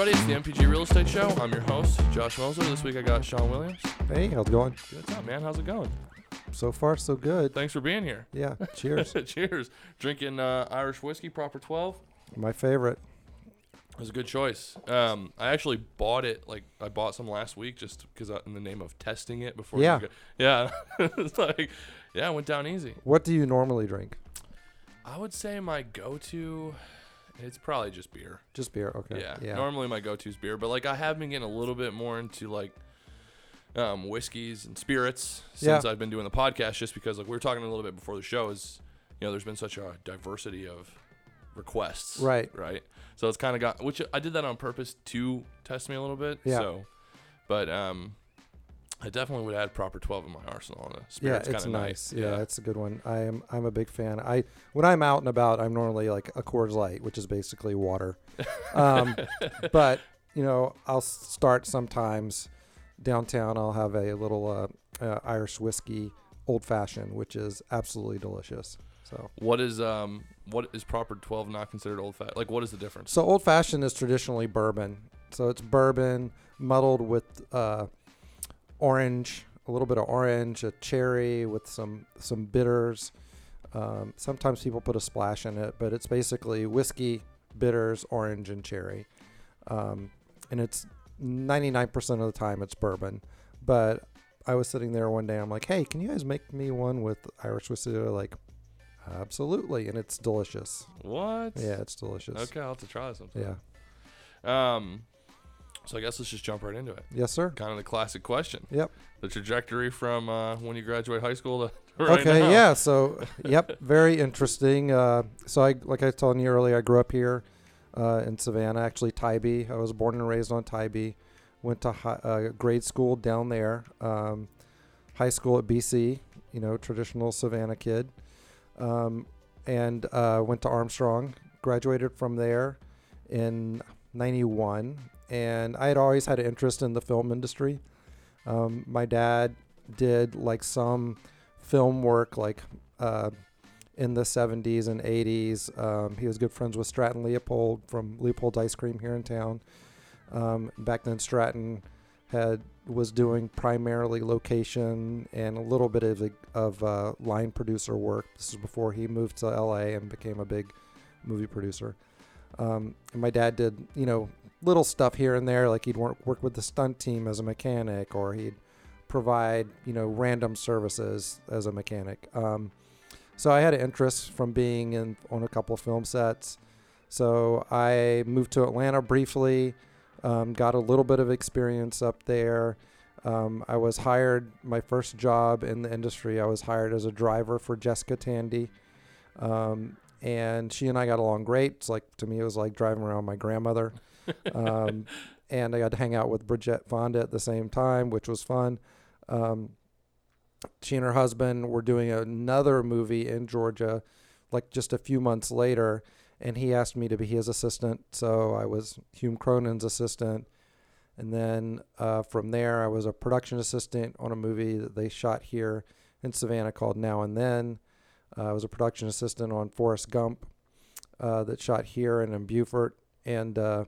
everybody. It's the MPG Real Estate Show. I'm your host, Josh Moser. This week I got Sean Williams. Hey, how's it going? What's up, man? How's it going? So far, so good. Thanks for being here. Yeah, cheers. Cheers. Drinking uh, Irish whiskey, proper 12. My favorite. It was a good choice. Um, I actually bought it. Like I bought some last week, just because in the name of testing it before. Yeah. Yeah. it's like, yeah, it went down easy. What do you normally drink? I would say my go-to, it's probably just beer. Just beer. Okay. Yeah. Yeah. Normally my go-to is beer, but like I have been getting a little bit more into like um, whiskeys and spirits since Yeah. I've been doing the podcast. Just because like we were talking a little bit before the show is, you know, there's been such a diversity of requests. Right. Right. So it's kind of got which I did that on purpose to test me a little bit. Yeah. So, but um, I definitely would add proper 12 in my arsenal. The yeah, spirit's it's kinda nice. nice. Yeah. it's a good one. I am. I'm a big fan. I when I'm out and about, I'm normally like a Coors Light, which is basically water. Um, but you know, I'll start sometimes downtown. I'll have a little uh, uh, Irish whiskey old fashioned, which is absolutely delicious. So. What is um what is proper 12 not considered old fat? Like what is the difference? So old fashioned is traditionally bourbon. So it's bourbon muddled with uh, orange, a little bit of orange, a cherry with some some bitters. Um, sometimes people put a splash in it, but it's basically whiskey, bitters, orange, and cherry. Um, and it's 99% of the time it's bourbon. But I was sitting there one day, I'm like, hey, can you guys make me one with Irish whiskey? They're like, absolutely. And it's delicious. What? Yeah, it's delicious. Okay, I'll have to try something. Yeah. Um, so I guess let's just jump right into it. Yes, sir. Kind of the classic question. Yep. The trajectory from uh, when you graduate high school to right okay, now. yeah. So, yep, very interesting. Uh, so, I like I was telling you earlier, I grew up here uh, in Savannah, actually Tybee. I was born and raised on Tybee. Went to hi- uh, grade school down there. Um, high school at BC. You know, traditional Savannah kid. Um, and uh, went to Armstrong. Graduated from there in '91, and I had always had an interest in the film industry. Um, my dad did like some film work like uh, in the 70s and 80s. Um, he was good friends with Stratton Leopold from Leopold Ice Cream here in town. Um, back then, Stratton had was doing primarily location and a little bit of of uh, line producer work. This is before he moved to LA and became a big movie producer. Um, and my dad did, you know, little stuff here and there, like he'd work work with the stunt team as a mechanic, or he'd provide you know random services as a mechanic. Um, so I had an interest from being in on a couple of film sets. So I moved to Atlanta briefly, um, got a little bit of experience up there. Um, I was hired my first job in the industry. I was hired as a driver for Jessica Tandy, um, and she and I got along great. It's like to me, it was like driving around my grandmother. Um, and I got to hang out with Bridget Fonda at the same time, which was fun. Um, she and her husband were doing another movie in Georgia, like just a few months later, and he asked me to be his assistant. So I was Hume Cronyn's assistant. And then uh, from there, I was a production assistant on a movie that they shot here in Savannah called Now and Then. Uh, I was a production assistant on Forrest Gump uh, that shot here and in Beaufort. And uh,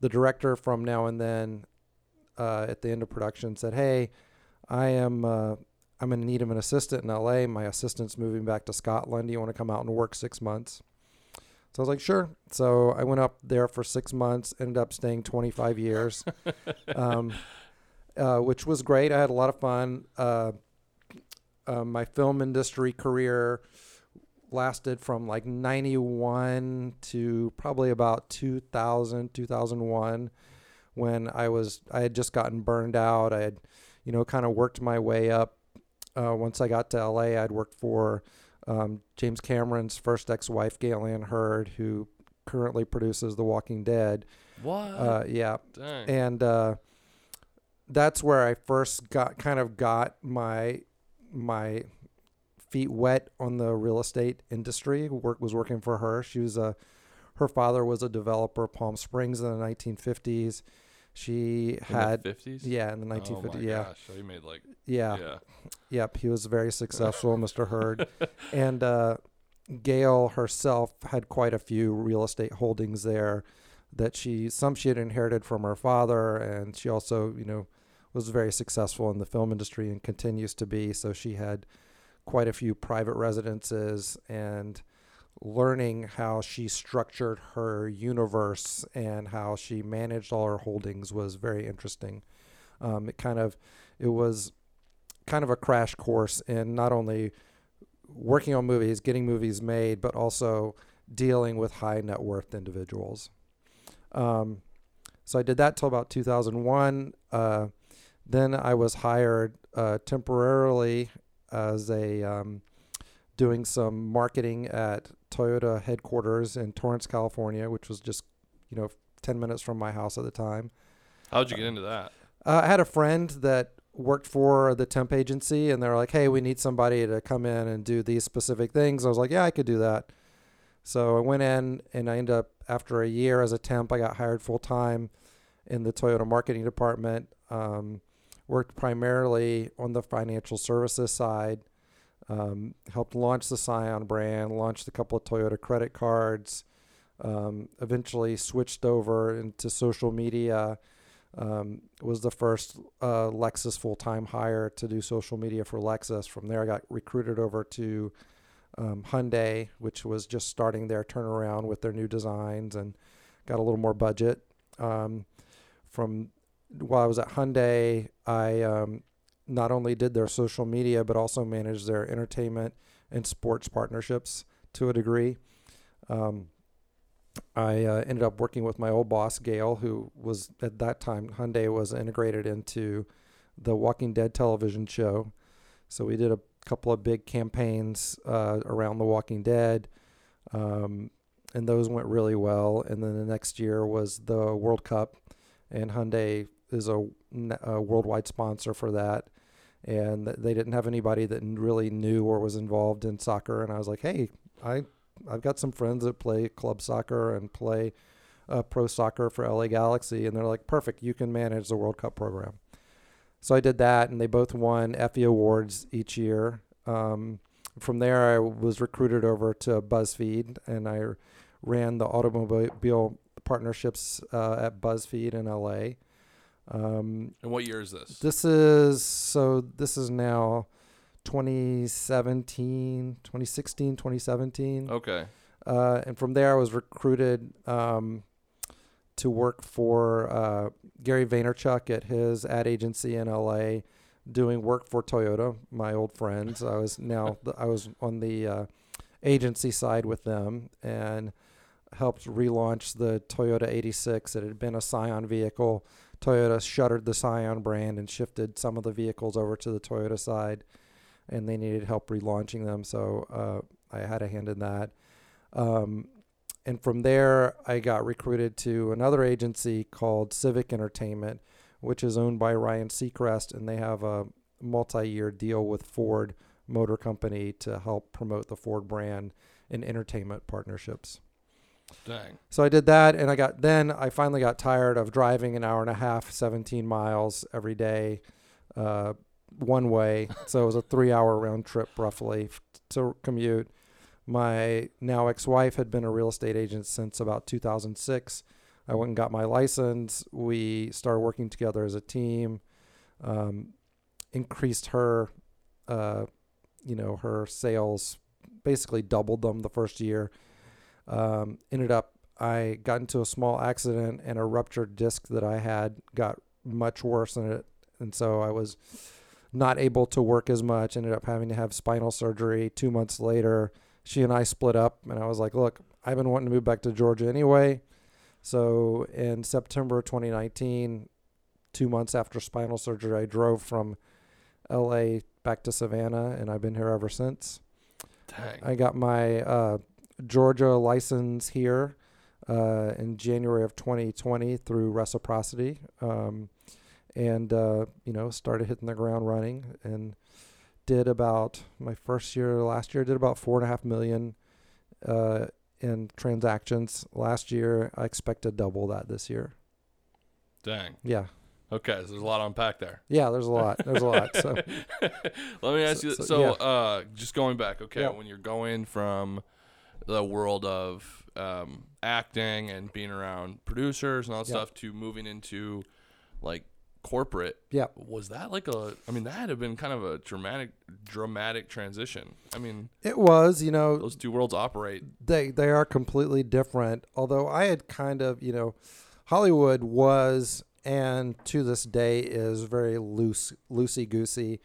the director from Now and Then uh, at the end of production said, "Hey, I am uh, I'm in need of an assistant in LA. My assistant's moving back to Scotland. Do you want to come out and work six months?" So I was like, "Sure." So I went up there for six months. Ended up staying 25 years, um, uh, which was great. I had a lot of fun. Uh, uh, my film industry career lasted from like 91 to probably about 2000 2001 when i was i had just gotten burned out i had you know kind of worked my way up uh, once i got to la i'd worked for um, james cameron's first ex-wife gale anne hurd who currently produces the walking dead What? uh, yeah Dang. and uh, that's where I first got kind of got my my feet wet on the real estate industry. Work was working for her. She was a her father was a developer, Palm Springs in the 1950s. She had in the 50s? yeah in the Oh 1950s my yeah gosh. So he made like yeah yeah. Yep, he was very successful, Mr. Hurd. And uh, Gale herself had quite a few real estate holdings there. that she some she had inherited from her father, and she also you know was very successful in the film industry and continues to be. So she had quite a few private residences and learning how she structured her universe and how she managed all her holdings was very interesting. Um, it kind of it was kind of a crash course in not only working on movies, getting movies made, but also dealing with high net worth individuals. Um, so I did that till about 2001. Uh, then I was hired uh, temporarily as a um, doing some marketing at Toyota headquarters in Torrance, California, which was just you know 10 minutes from my house at the time. How'd you get into that? Uh, I had a friend that worked for the temp agency, and they're like, "Hey, we need somebody to come in and do these specific things." I was like, "Yeah, I could do that." So I went in, and I ended up after a year as a temp, I got hired full time in the Toyota marketing department. Um, worked primarily on the financial services side. Um, helped launch the Scion brand, launched a couple of Toyota credit cards. Um, eventually switched over into social media. Um, was the first uh, Lexus full time hire to do social media for Lexus. From there, I got recruited over to um, Hyundai, which was just starting their turnaround with their new designs and got a little more budget. Um, from while I was at Hyundai, I um, not only did their social media, but also managed their entertainment and sports partnerships to a degree. Um, I uh, ended up working with my old boss, Gale, who was at that time, Hyundai was integrated into the Walking Dead television show. So we did a couple of big campaigns uh, around The Walking Dead. Um, and those went really well. And then the next year was the World Cup, and Hyundai is a, a worldwide sponsor for that. And they didn't have anybody that really knew or was involved in soccer. And I was like, hey, I I've got some friends that play club soccer and play uh, pro soccer for LA Galaxy, and they're like, perfect, you can manage the World Cup program. So I did that, and they both won Effie awards each year. Um, from there, I was recruited over to BuzzFeed, and I ran the automobile partnerships uh, at BuzzFeed in LA. Um, and what year is this? This is so. This is now 2017, 2016, 2017. Okay. Uh, and from there, I was recruited um, to work for uh, Gary Vaynerchuk at his ad agency in LA, doing work for Toyota, my old friends. I was now I was on the uh, agency side with them and helped relaunch the Toyota 86. It had been a Scion vehicle. Toyota shuttered the Scion brand and shifted some of the vehicles over to the Toyota side and they needed help relaunching them. So uh, I had a hand in that. Um, and from there, I got recruited to another agency called Civic Entertainment, which is owned by Ryan Seacrest, and they have a multi-year deal with Ford Motor Company to help promote the Ford brand in entertainment partnerships. Dang. So I did that, and I got then I finally got tired of driving an hour and a half, 17 miles every day, uh, one way. so it was a three hour round trip roughly to commute. My now ex wife had been a real estate agent since about 2006. I went and got my license. We started working together as a team, um, increased her, uh, you know, her sales, basically doubled them the first year. Um, ended up, I got into a small accident and a ruptured disc that I had got much worse than it. And so I was not able to work as much, ended up having to have spinal surgery. Two months later, she and I split up, and I was like, look, I've been wanting to move back to Georgia anyway. So in September 2019, two months after spinal surgery, I drove from LA back to Savannah, and I've been here ever since. Dang. I got my uh, Georgia license here uh, in January of 2020 through Reciprocity. Um, and uh, you know started hitting the ground running and did about my first year last year did about four and a half million uh, in transactions last year i expect to double that this year dang yeah okay so there's a lot to unpack there yeah there's a lot there's a lot so let me ask so, you so, so yeah. uh, just going back okay yep. when you're going from the world of um, acting and being around producers and all that stuff to moving into like corporate. Yeah. Was that like a? I mean, that had have been kind of a dramatic, dramatic transition. I mean, It was, you know, those two worlds operate. they they are completely different. Although I had kind of, you know, Hollywood was and to this day is very loose, loosey goosey.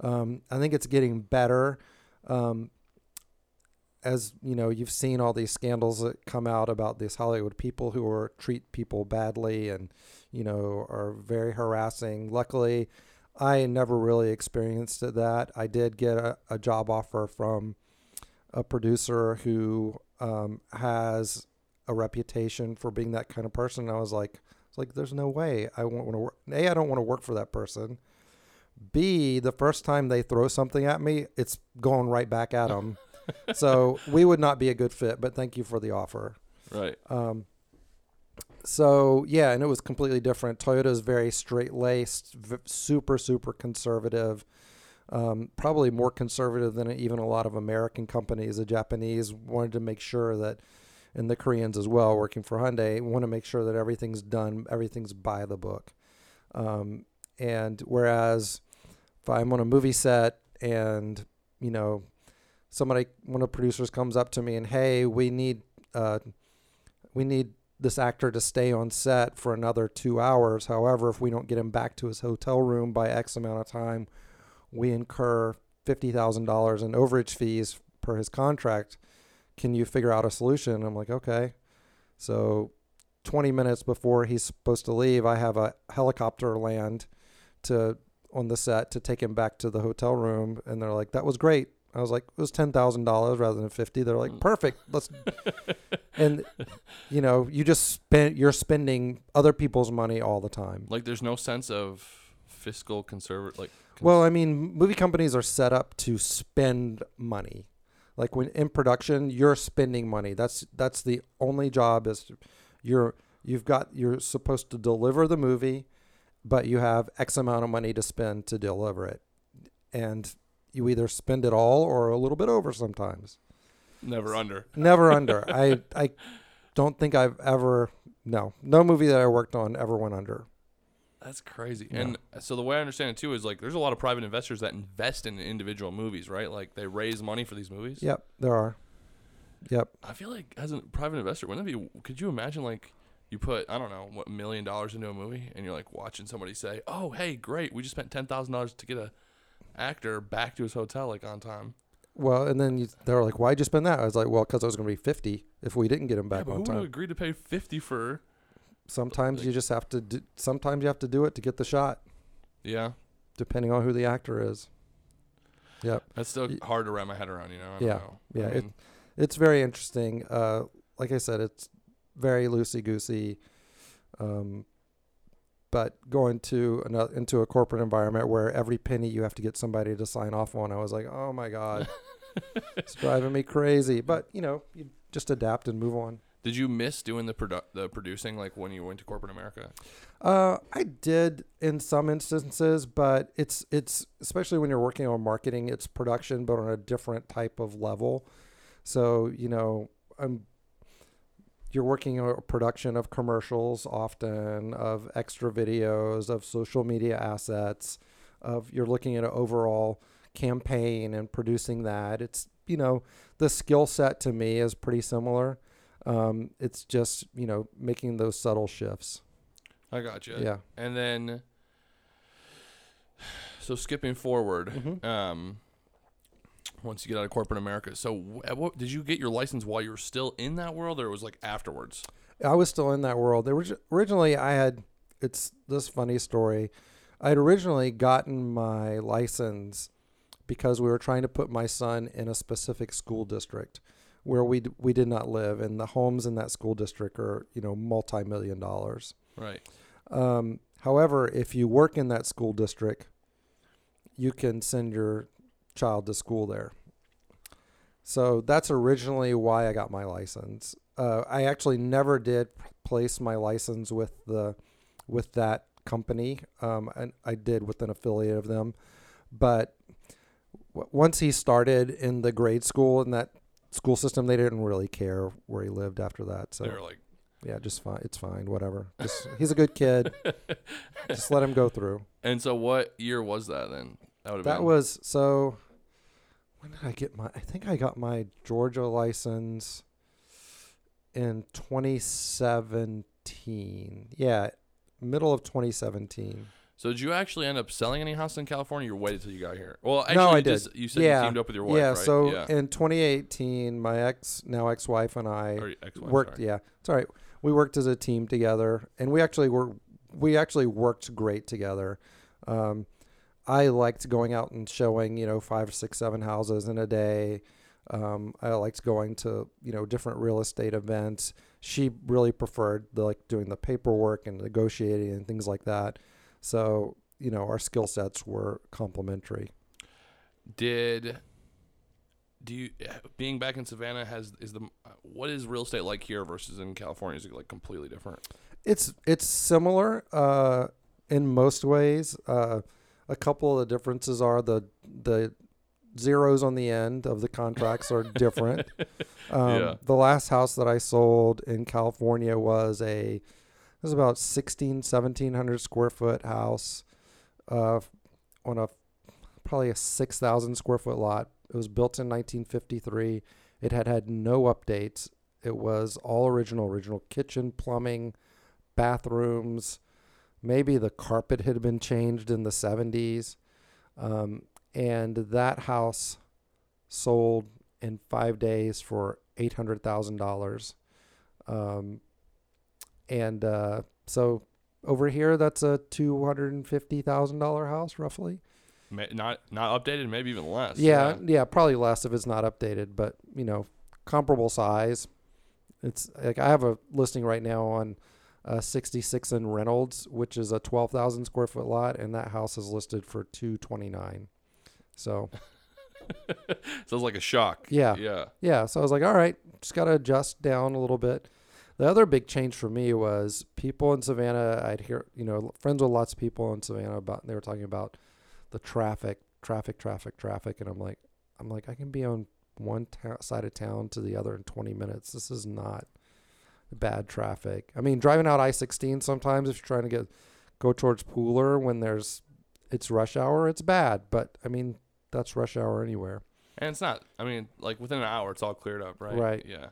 Um, I think it's getting better. Um, as you know, you've seen all these scandals that come out about these Hollywood people who are treat people badly and you know are very harassing. Luckily, I never really experienced that. I did get a, a job offer from a producer who um, has a reputation for being that kind of person. And I was like, it's like there's no way I want to work. A, I don't want to work for that person. B, the first time they throw something at me, it's going right back at them. so we would not be a good fit. But thank you for the offer. Right. Um, so yeah, and it was completely different. Toyota is very straight laced, v- super super conservative. Um, probably more conservative than even a lot of American companies. The Japanese wanted to make sure that, and the Koreans as well, working for Hyundai, want to make sure that everything's done, everything's by the book. Um, and whereas if I'm on a movie set and you know somebody one of the producers comes up to me and hey we need uh, we need this actor to stay on set for another two hours. However, if we don't get him back to his hotel room by X amount of time, we incur fifty thousand dollars in overage fees per his contract. Can you figure out a solution? I'm like, okay. So, twenty minutes before he's supposed to leave, I have a helicopter land to on the set to take him back to the hotel room, and they're like, that was great. I was like, it was ten thousand dollars rather than fifty. They're like, Mm. perfect. Let's and you know you just spend you're spending other people's money all the time Like, there's no sense of fiscal conservative. Like, cons- well i mean movie companies are set up to spend money like when in production you're spending money that's that's the only job is you're you've got you're supposed to deliver the movie but you have x amount of money to spend to deliver it and you either spend it all or a little bit over sometimes never under. Never under. I I don't think I've ever no no movie that I worked on ever went under. That's crazy. Yeah. And uh, so the way I understand it too is like there's a lot of private investors that invest in individual movies, right? Like they raise money for these movies. Yep, there are. Yep. I feel like as a private investor, wouldn't that be? Could you imagine like you put I don't know what million dollars into a movie and you're like watching somebody say, "Oh, hey, great, we just spent ten thousand dollars to get a actor back to his hotel like on time." Well, and then you, they were like, "Why'd you spend that?" I was like, "Well, because it was going to be fifty if we didn't get him Yeah, back but on who time." agree to pay fifty for? Sometimes you just have to. Do, sometimes you have to do it to get the shot, Yeah, depending on who the actor is. Yep. that's still Y- hard to wrap my head around. You know? I don't Yeah, know. yeah, I it- It's very interesting. Uh, like I said, it's very loosey goosey. Um, but going to another, into a corporate environment where every penny you have to get somebody to sign off on, I was like, oh my god, it's driving me crazy. But you know, you just adapt and move on. Did you miss doing the produ- the producing like when you went to corporate America? Uh, I did in some instances, but it's it's especially when you're working on marketing, it's production, but on a different type of level. So you know, I'm you're working on a production of commercials, often of extra videos, of social media assets, of you're looking at an overall campaign and producing that. It's you know the skill set to me is pretty similar. Um, it's just you know making those subtle shifts. I got you. yeah. And then, so skipping forward, Mhm. um, once you get out of corporate America, so at what did you get your license while you were still in that world, or it was like afterwards? I was still in that world. There was originally I had it's this funny story. I had originally gotten my license because we were trying to put my son in a specific school district where we d- we did not live, and the homes in that school district are you know multi million dollars. Right. Um, however, if you work in that school district, you can send your child to school there. So that's originally why I got my license. Uh, I actually never did place my license with the with that company, um, and I did with an affiliate of them. But w- once he started in the grade school in that school system. They didn't really care where he lived after that. So They're like, yeah, just fine. It's fine. Whatever. Just, he's a good kid. just let him go through. and so what year was that then? That That was so. When did I get my? I think I got my Georgia license in 2017. Yeah, middle of 2017. So did you actually end up selling any house in California? or You waited till you got here. Well, actually, No, I you did. just- you said Yeah. you teamed up with your wife, yeah. right? So yeah. in 2018, my ex, now ex-wife, and I ex-wife, worked. sorry. Yeah, it's all right. We worked as a team together, and we actually were we actually worked great together. Um, I liked going out and showing, you know, five, six, seven houses in a day. Um, I liked going to, you know, different real estate events. She really preferred the, like doing the paperwork and negotiating and things like that. So, you know, our skill sets were complementary. Did do you being back in Savannah has is the what is real estate like here versus in California? Is it like completely different? It's it's similar uh, in most ways. Uh, a couple of the differences are the the zeros on the end of the contracts are different. Um, Yeah. The last house that I sold in California was a it was about 16, 1700 square foot house uh, on a probably a 6,000 square foot lot. It was built in 1953. It had had no updates. It was all original, original kitchen, plumbing, bathrooms. Maybe the carpet had been changed in the 70s. Um, and that house sold in five days for $800,000. Um, and uh, so over here, that's a $250,000 house roughly. Ma- Not not updated, maybe even less. Yeah, yeah, probably less if it's not updated, but you know, comparable size. It's like I have a listing right now on uh, 66 in Reynolds, which is a 12,000 square foot lot, and that house is listed for 229. So Sounds like a shock. Yeah. Yeah. yeah, so I was like, all right, just got to adjust down a little bit. The other big change for me was people in Savannah. I'd hear, you know, friends with lots of people in Savannah about. They were talking about the traffic, traffic, traffic, traffic, and I'm like, I'm like, I can be on one ta- side of town to the other in 20 minutes. This is not bad traffic. I mean, driving out I-16 sometimes if you're trying to get go towards Pooler when there's it's rush hour, it's bad. But I mean, that's rush hour anywhere. And it's not. I mean, like within an hour, it's all cleared up, right? Right. Yeah.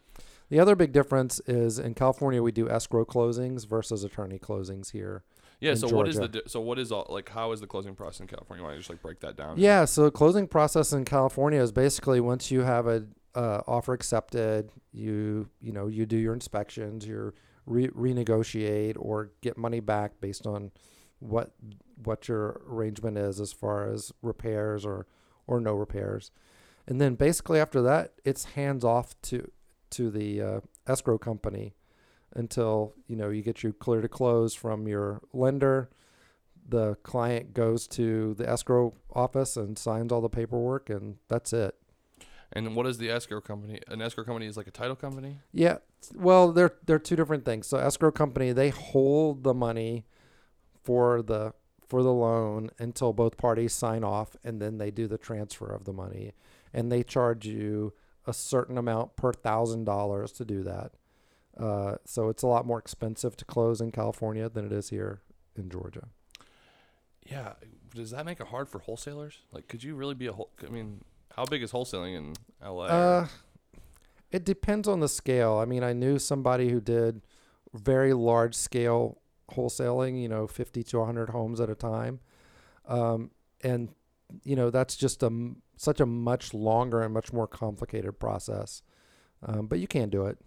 The other big difference is in California we do escrow closings versus attorney closings here. Yeah. So what is the so what is all like? How is the closing process in California? Why don't you just like break that down? Yeah, so the closing process in California is basically once you have a uh, offer accepted, you you know you do your inspections, you re- renegotiate or get money back based on what what your arrangement is as far as repairs or or no repairs, and then basically after that it's hands off to to the uh, escrow company until you know you get you clear to close from your lender. The client goes to the escrow office and signs all the paperwork and that's it And what is the escrow company? An escrow company is like a title company. yeah well they're they're two different things so escrow company they hold the money for the for the loan until both parties sign off and then they do the transfer of the money and they charge you a certain amount per thousand dollars to do that uh, so it's a lot more expensive to close in california than it is here in georgia Yeah. Does that make it hard for wholesalers? Like, could you really be a whole? I mean, how big is wholesaling in LA? Uh, it depends on the scale. I mean, I knew somebody who did very large scale wholesaling, you know, 50 to 100 homes at a time. Um, and, you know, that's just a, such a much longer and much more complicated process. Um, but you can do it.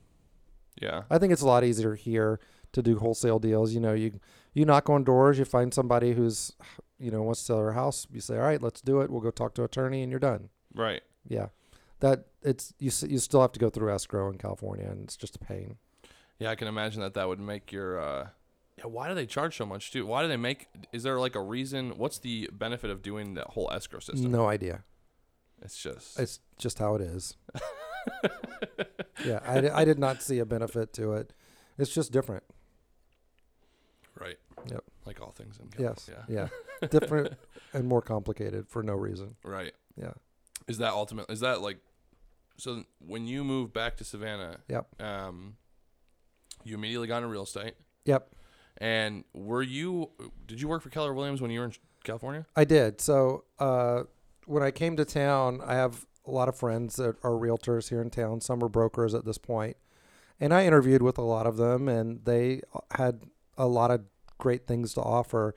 yeah. I think it's a lot easier here to do wholesale deals. You know, you you knock on doors, you find somebody who's, you know, wants to sell their house. You say, all right, let's do it. We'll go talk to an attorney, and you're done. Right. Yeah, that it's you. You still have to go through escrow in California, and it's just a pain. Yeah, I can imagine that that would make your. uh Yeah. Why do they charge so much too? Why do they make? Is there like a reason? What's the benefit of doing that whole escrow system? No idea. It's just. It's just how it is. yeah, I, I did not see a benefit to it. It's just different. right. Yep. Like all things in California. Yes. California. Yeah, different and more complicated for no reason. Right. Yeah. Is that ultimate? Is that like so when you moved back to Savannah, Yep. um, you immediately got into real estate. Yep. And were you? Did you work for Keller Williams when you were in California? I did. So uh, when I came to town, I have a lot of friends that are realtors here in town. Some are brokers at this point, and I interviewed with a lot of them, and they had a lot of great things to offer.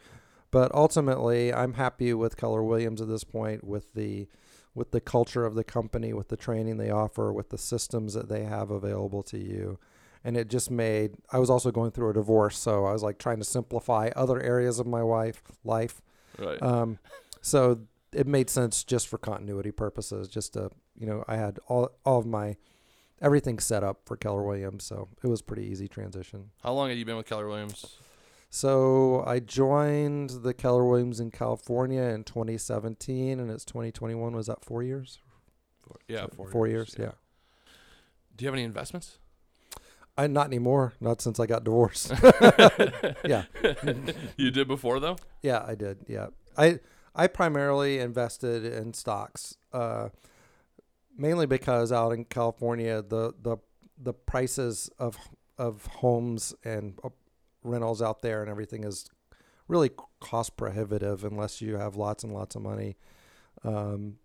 But ultimately, I'm happy with Keller Williams at this point with the with the culture of the company, with the training they offer, with the systems that they have available to you. And it just made I was also going through a divorce, so I was like trying to simplify other areas of my wife life Right. um, so it made sense just for continuity purposes. Just to you know, I had all all of my everything set up for Keller Williams, so it was pretty easy transition. How long have you been with Keller Williams? So I joined the Keller Williams in California in 2017, and it's 2021. Was that four years? Four, yeah, four, four years, yeah. Do you have any investments? I not anymore. Not since I got divorced. yeah, you did before though. yeah, I did. Yeah, I I primarily invested in stocks, uh, mainly because out in California, the the the prices of of homes and uh, rentals out there and everything is really cost prohibitive unless you have lots and lots of money. Um,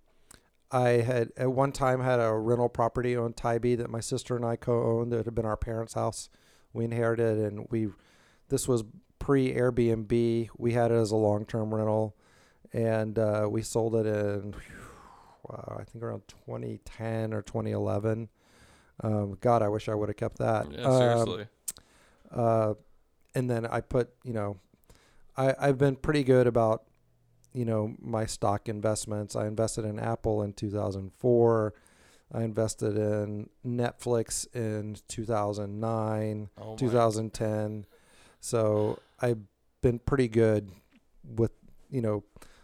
I had at one time had a rental property on Tybee that my sister and I co-owned. It had been our parents' house. We inherited, and we this was pre Airbnb. We had it as a long term rental, and uh, we sold it in wow, I think around 2010 or 2011. Um, God, I wish I would have kept that. Yeah, Um, seriously. uh, and then I put, you know, I, I've been pretty good about, you know, my stock investments. I invested in Apple in 2004. I invested in Netflix in 2009, oh 2010. So I've been pretty good with, you know,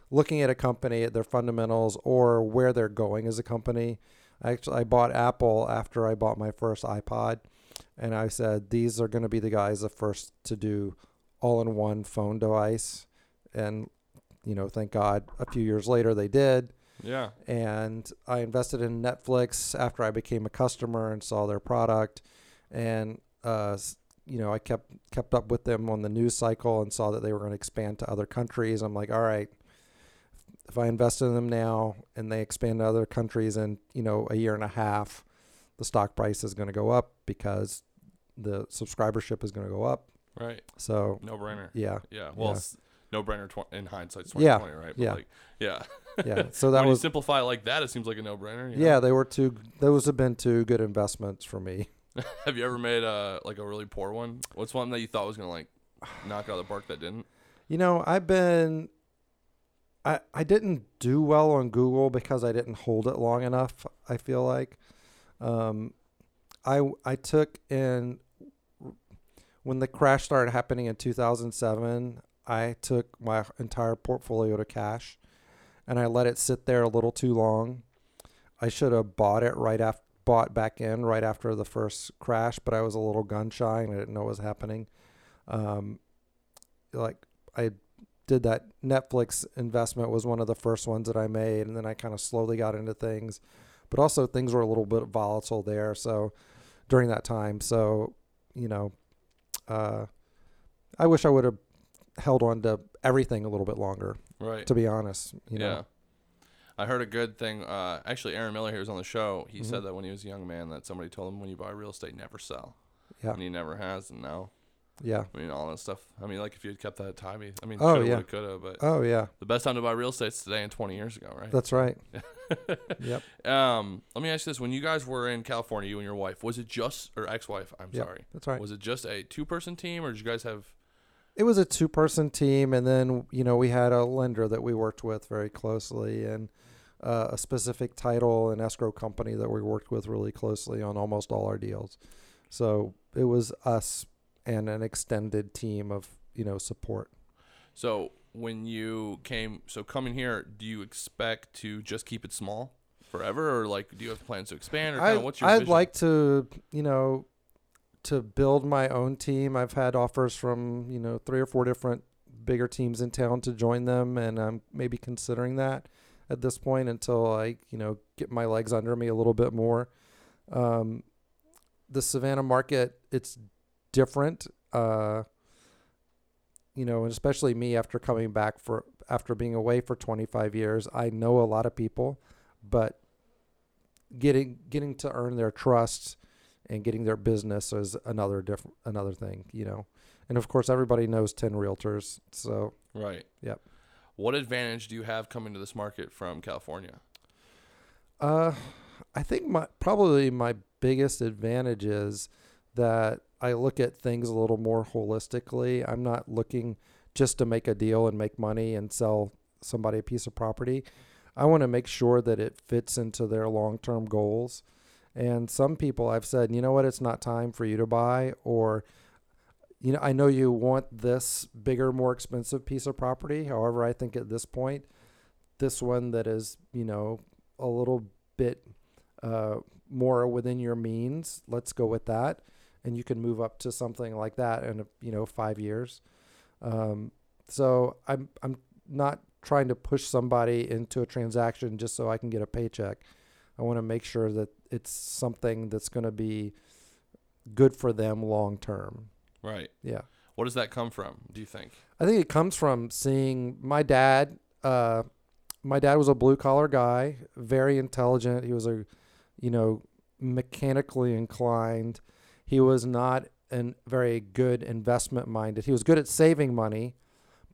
looking at a company at their fundamentals or where they're going as a company. I actually I bought Apple after I bought my first iPod and I said these are going to be the guys the first to do all-in-one phone device and you know thank God a few years later they did Yeah. and I invested in Netflix after I became a customer and saw their product, and uh, you know I kept kept up with them on the news cycle and saw that they were going to expand to other countries. I'm like, all right, if I invest in them now and they expand to other countries in you know a year and a half, the stock price is going to go up because the subscribership is going to go up. Right. So No brainer. yeah, Yeah. Well, Yeah. no brainer tw- in hindsight. Yeah. 2020, right? But Yeah. Like, yeah. yeah. So that when was you simplify like that, it seems like a no brainer. yeah. They were two. Those have been two good investments for me. Have you ever made a like a really poor one? What's one that you thought was gonna like knock out of the park that didn't? You know, I've been I I didn't do well on Google because I didn't hold it long enough, I feel like. Um I I took in when the crash started happening in 2007, I took my entire portfolio to cash and I let it sit there a little too long. I should have bought it right after bought back in right after the first crash, but I was a little gun shy and I didn't know what was happening. Um, like I did that Netflix investment was one of the first ones that I made, and then I kind of slowly got into things, but also things were a little bit volatile there. So during that time, so you know, uh, I wish I would have held on to everything a little bit longer. Right. To be honest, you yeah. know, I heard a good thing. Uh, actually, Aaron Miller here was on the show. He Mhm. said that when he was a young man, that somebody told him when you buy real estate, never sell. Yeah. And he never has, and now, yeah. I mean, all that stuff. I mean, like if you had kept that at Tybee, I mean, Oh, yeah. coulda, but Oh yeah, the best time to buy real estate is today and 20 years ago, right? that's right. Yep. Um, let me ask you this: When you guys were in California, you and your wife, was it just or ex-wife? I'm Yep. sorry. That's right. Was it just a two-person team, or did you guys have? It was a two person team, and then you know we had a lender that we worked with very closely, and uh, a specific title and escrow company that we worked with really closely on almost all our deals. So it was us and an extended team of you know support. So when you came, so coming here, do you expect to just keep it small forever, or like do you have plans to expand, or I, what's your I'd vision? like to you know to build my own team. I've had offers from you know three or four different bigger teams in town to join them, and I'm maybe considering that. at this point until I, you know, get my legs under me a little bit more. Um, the Savannah market, it's different. Uh, you know, and especially me after coming back for after being away for 25 years, I know a lot of people, but getting getting to earn their trust and getting their business is another different another thing, you know. And of course, everybody knows 10 realtors, so Right. Yep. What advantage do you have coming to this market from California? Uh, I think my probably my biggest advantage is that I look at things a little more holistically. I'm not looking just to make a deal and make money and sell somebody a piece of property. I want to make sure that it fits into their long-term goals. And some people I've said, you know what, it's not time for you to buy, or you know, I know you want this bigger, more expensive piece of property. However, I think at this point, this one that is, you know, a little bit uh, more within your means, let's go with that, and you can move up to something like that in you know five years. Um, so I'm I'm not trying to push somebody into a transaction just so I can get a paycheck. I want to make sure that it's something that's going to be good for them long term. Right. Yeah. What does that come from? Do you think? I think it comes from seeing my dad. Uh, my dad was a blue collar guy, very intelligent. He was a, you know, mechanically inclined. He was not a very good investment minded. He was good at saving money,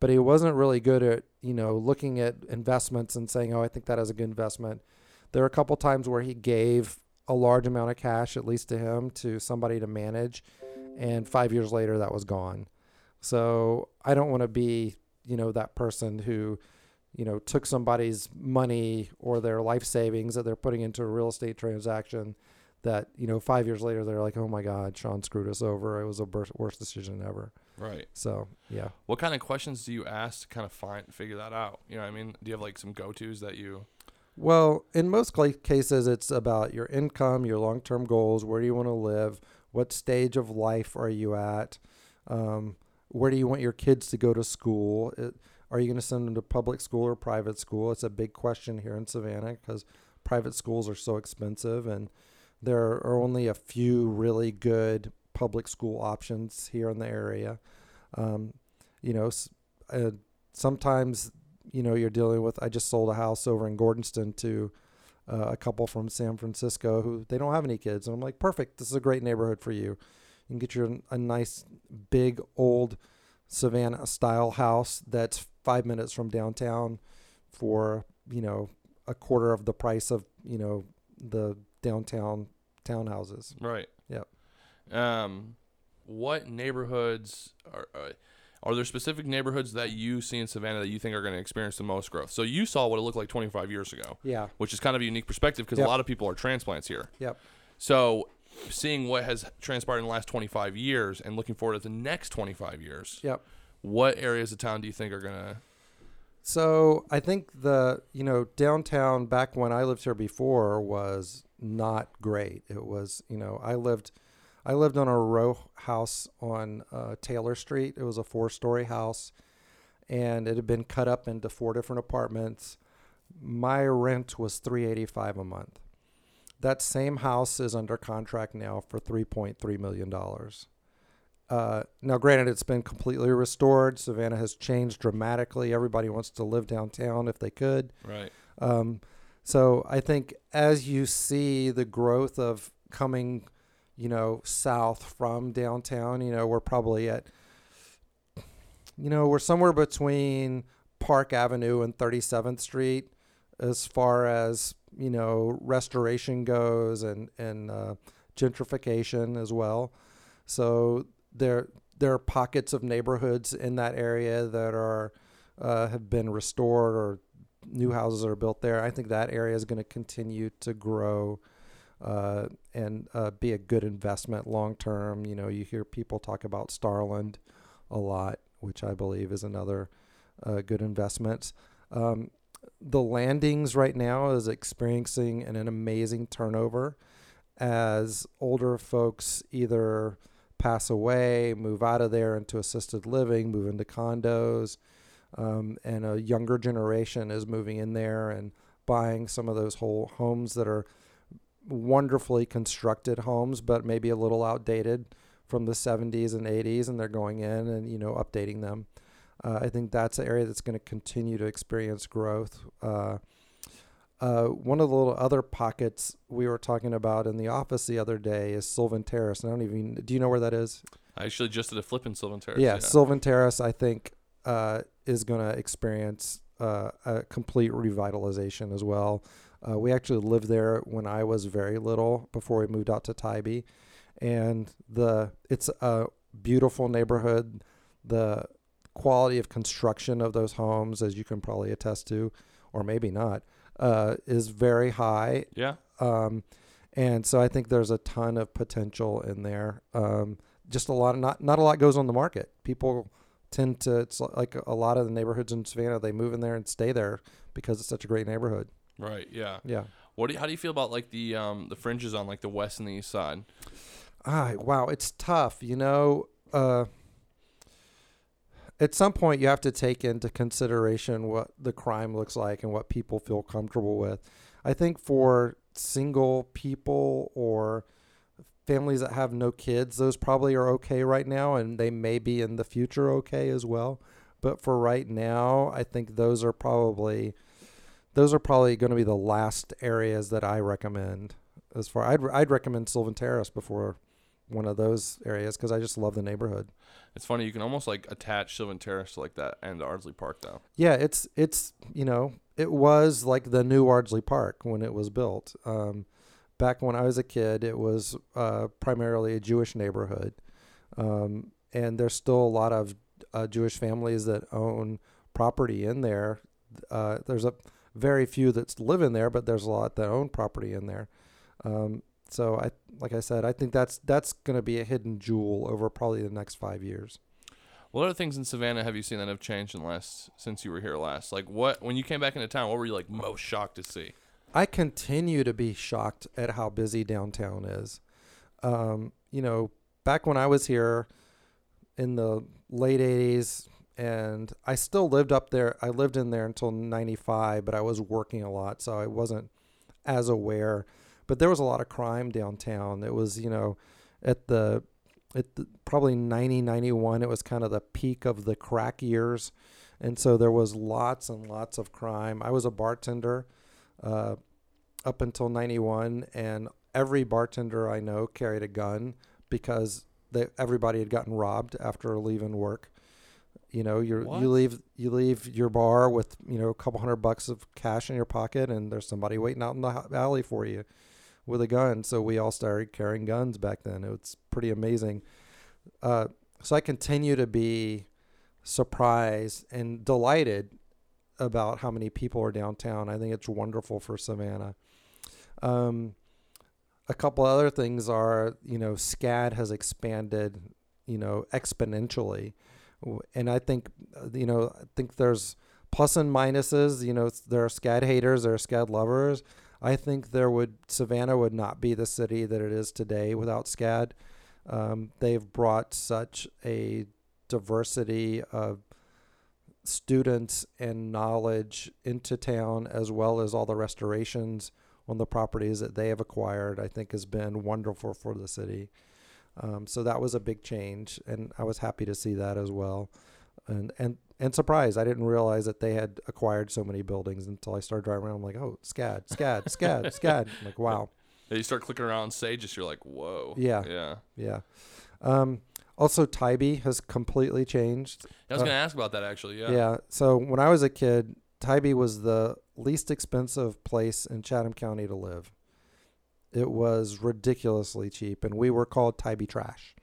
but he wasn't really good at you know looking at investments and saying, "Oh, I think that is a good investment." There were a couple times where he gave a large amount of cash, at least to him, to somebody to manage, and five years later that was gone. So I don't want to be, you know, that person who, you know, took somebody's money or their life savings that they're putting into a real estate transaction that, you know, five years later they're like, oh my God, Sean screwed us over. It was the worst decision ever. Right. So, yeah. What kind of questions do you ask to kind of find figure that out? You know what I mean? Do you have like some go-tos that you Well, in most cases it's about your income, your long-term goals, where do you want to live, what stage of life are you at? Um, where do you want your kids to go to school? It, are you going to send them to public school or private school? It's a big question here in Savannah because private schools are so expensive, and there are only a few really good public school options here in the area. Um, you know, uh, sometimes you know you're dealing with. I just sold a house over in Gordonston to uh, a couple from San Francisco who they don't have any kids, and I'm like, perfect. This is a great neighborhood for you. You can get your a nice big old Savannah style house that's five minutes from downtown for you know a quarter of the price of you know the downtown townhouses. Right. Yep. Um, what neighborhoods are? Uh, are there specific neighborhoods that you see in Savannah that you think are going to experience the most growth? So you saw what it looked like 25 years ago. Yeah. Which is kind of a unique perspective because Yep. a lot of people are transplants here. Yep. So seeing what has transpired in the last 25 years and looking forward to the next 25 years, Yep. what areas of town do you think are going to So I think the you know downtown back when I lived here before was not great. It was you know I lived I lived on a row house on uh, Taylor Street. It was a four story house, and it had been cut up into four different apartments. My rent was three eighty five a month. That same house is under contract now for three point three million dollars. Uh, now, granted, it's been completely restored. Savannah has changed dramatically. Everybody wants to live downtown if they could. right? Um, so I think as you see the growth of coming, you know, south from downtown, you know, we're probably at, you know, we're somewhere between Park Avenue and 37th Street as far as, you know, restoration goes and, and uh, gentrification as well. So there there are pockets of neighborhoods in that area that are uh, have been restored or new houses are built there. I think that area is going to continue to grow uh, and uh, be a good investment long term. You know, you hear people talk about Starland a lot, which I believe is another uh, good investment. Um, the landings right now is experiencing an, an amazing turnover as older folks either pass away, move out of there into assisted living, move into condos. Um, and a younger generation is moving in there and buying some of those whole homes that are wonderfully constructed homes, but maybe a little outdated from the 70s and 80s, and they're going in and you know updating them. Uh, I think that's an area that's going to continue to experience growth. Uh, uh, one of the little other pockets we were talking about in the office the other day is Sylvan Terrace. I don't even. Do you know where that is? I actually just did a flip in Sylvan Terrace. Yeah, Sylvan Terrace. I think uh, is going to experience uh, a complete revitalization as well. Uh, we actually lived there when I was very little before we moved out to Tybee, and the it's a beautiful neighborhood. The quality of construction of those homes, as you can probably attest to, or maybe not, uh, is very high. Yeah. Um, and so I think there's a ton of potential in there. Um, just a lot of not not a lot goes on the market. People tend to it's like a lot of the neighborhoods in Savannah they move in there and stay there because it's such a great neighborhood. Right. Yeah. Yeah. What do you, how do you feel about like the um the fringes on like the west and the east side? Ah, wow, it's tough. You know, uh, at some point you have to take into consideration what the crime looks like and what people feel comfortable with. I think for single people or families that have no kids, those probably are okay right now, and they may be in the future okay as well. But for right now, I think those are probably those are probably going to be the last areas that I recommend. As far I'd I'd recommend Sylvan Terrace before one of those areas because I just love the neighborhood. It's funny you can almost like attach Sylvan Terrace to like that and Ardsley Park though. Yeah, it's it's you know it was like the new Ardsley Park when it was built. Um, back when I was a kid, it was uh, primarily a Jewish neighborhood, um, and there's still a lot of uh, Jewish families that own property in there. Uh, there's a very few that live in there, but there's a lot that own property in there. Um, so I, like I said, I think that's that's going to be a hidden jewel over probably the next five years. What other things in Savannah have you seen that have changed in the last since you were here last? Like what when you came back into town, what were you like most shocked to see? I continue to be shocked at how busy downtown is. Um, you know, back when I was here in the late 80s, and I still lived up there. I lived in there until 95, but I was working a lot, so I wasn't as aware. But there was a lot of crime downtown. It was, you know, at the at the, probably 90 91 it was kind of the peak of the crack years and so there was lots and lots of crime i was a bartender uh, up until 91 and every bartender i know carried a gun because they, everybody had gotten robbed after leaving work. You know you you leave you leave your bar with you know a couple hundred bucks of cash in your pocket and there's somebody waiting out in the alley for you with a gun. So we all started carrying guns back then. It's pretty amazing. Uh, so i continue to be surprised and delighted about how many people are downtown. I think it's wonderful for Savannah. Um, a couple other things are, you know, SCAD has expanded, you know, exponentially, and I think, you know, I think there's plus and minuses. You know, there are SCAD haters, there are SCAD lovers. I think there would Savannah would not be the city that it is today without SCAD. Um, they've brought such a diversity of students and knowledge into town, as well as all the restorations on the properties that they have acquired, I think has been wonderful for the city. Um, so that was a big change, and I was happy to see that as well. And and and surprised, I didn't realize that they had acquired so many buildings until I started driving around. I'm like, oh, SCAD, SCAD, SCAD, SCAD. I'm like, wow. Yeah, you start clicking around Sages, you're like, whoa. Yeah. Yeah. Yeah. Um, also, Tybee has completely changed. I was uh, going to ask about that actually. Yeah. Yeah. So when I was a kid, Tybee was the least expensive place in Chatham County to live. It was ridiculously cheap, and we were called Tybee trash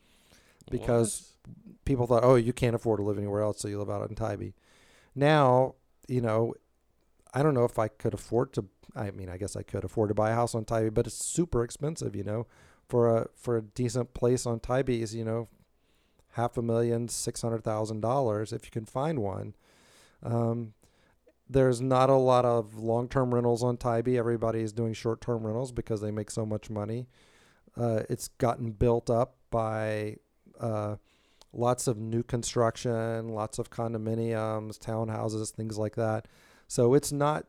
because what? people thought, "Oh, you can't afford to live anywhere else, so you live out in Tybee." Now, you know, I don't know if I could afford to. I mean, I guess I could afford to buy a house on Tybee, but it's super expensive. You know, for a for a decent place on Tybee is you know half a million, six hundred thousand dollars if you can find one. Um, there's not a lot of long-term rentals on Tybee. Everybody is doing short-term rentals because they make so much money. Uh, it's gotten built up by uh, lots of new construction, lots of condominiums, townhouses, things like that. So it's not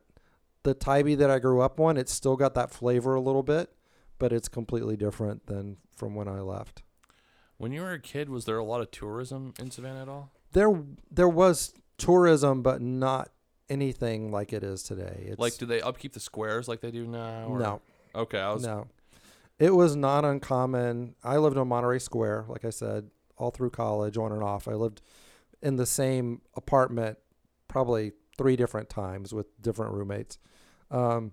the Tybee that I grew up on. It's still got that flavor a little bit, but it's completely different than from when I left. When you were a kid, was there a lot of tourism in Savannah at all? There, there was tourism, but not anything like it is today. It's, Like, do they upkeep the squares like they do now? or- no, Okay, I was. no. It was not uncommon. I lived on Monterey Square, like I said, all through college, on and off. I lived in the same apartment probably three different times with different roommates. Um,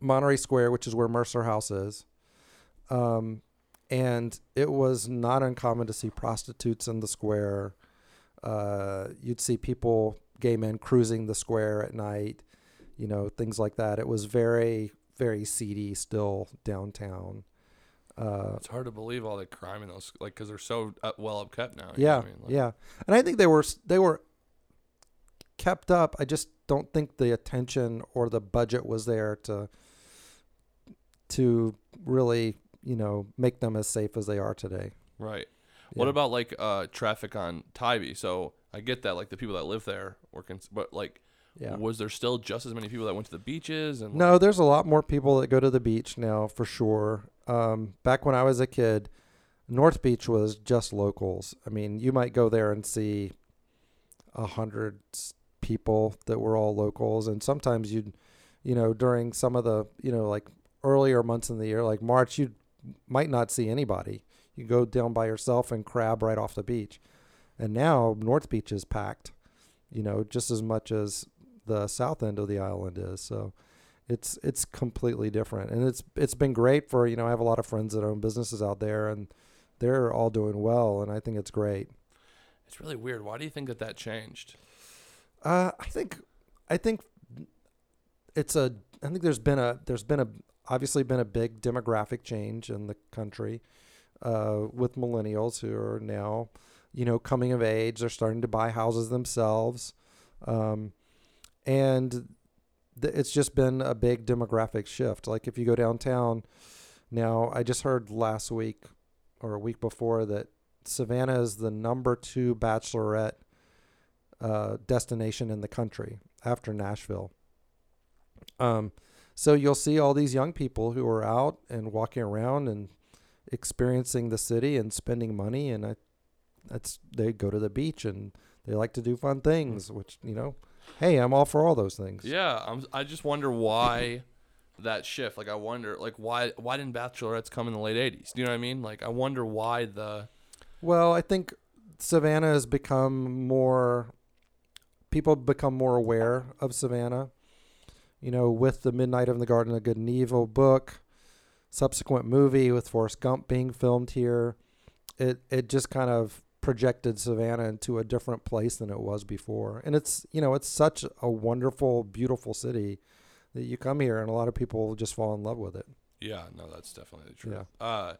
Monterey Square, which is where Mercer House is. Um, and it was not uncommon to see prostitutes in the square. Uh, you'd see people, gay men, cruising the square at night, you know, things like that. It was very, very seedy still downtown. Uh, It's hard to believe all the crime in those, like, because they're so uh, well upkept now. you know yeah, I mean? Like, yeah, and I think they were they were kept up. I just don't think the attention or the budget was there to to really you know make them as safe as they are today. Right. What about like uh traffic on Tybee? So I get that, like the people that live there were, working, but like, Yeah. was there still just as many people that went to the beaches? And No, there's a lot more people that go to the beach now for sure. Um, back when I was a kid, North Beach was just locals. I mean, you might go there and see a hundred people that were all locals, and sometimes you'd, you know, during some of the, you know, like earlier months in the year, like March, you might not see anybody. You go down by yourself and crab right off the beach, and now North Beach is packed, you know, just as much as the south end of the island is. So it's it's completely different, and it's it's been great for you know I have a lot of friends that own businesses out there, and they're all doing well, and I think it's great. it's really weird. Why do you think that that changed? Uh, I think I think it's a I think there's been a there's been a obviously been a big demographic change in the country uh, with millennials who are now you know coming of age. They're starting to buy houses themselves, um, and th- it's just been a big demographic shift. Like if you go downtown now, I just heard last week or a week before that Savannah is the number two bachelorette uh, destination in the country after Nashville. Um, so you'll see all these young people who are out and walking around and experiencing the city and spending money, and I, that's they go to the beach and they like to do fun things. Mm. Which you know, hey, I'm all for all those things. Yeah, I'm, I just wonder why that shift. Like, I wonder, like, why why didn't bachelorettes come in the late '80s? Do you know what I mean? Like, I wonder why the Well, I think Savannah has become more. People become more aware of Savannah. You know, with the Midnight in the Garden of Good and Evil book, subsequent movie with Forrest Gump being filmed here, it it just kind of projected Savannah into a different place than it was before. And it's you know it's such a wonderful, beautiful city that you come here and a lot of people just fall in love with it. yeah, no, that's definitely true. Yeah. Uh,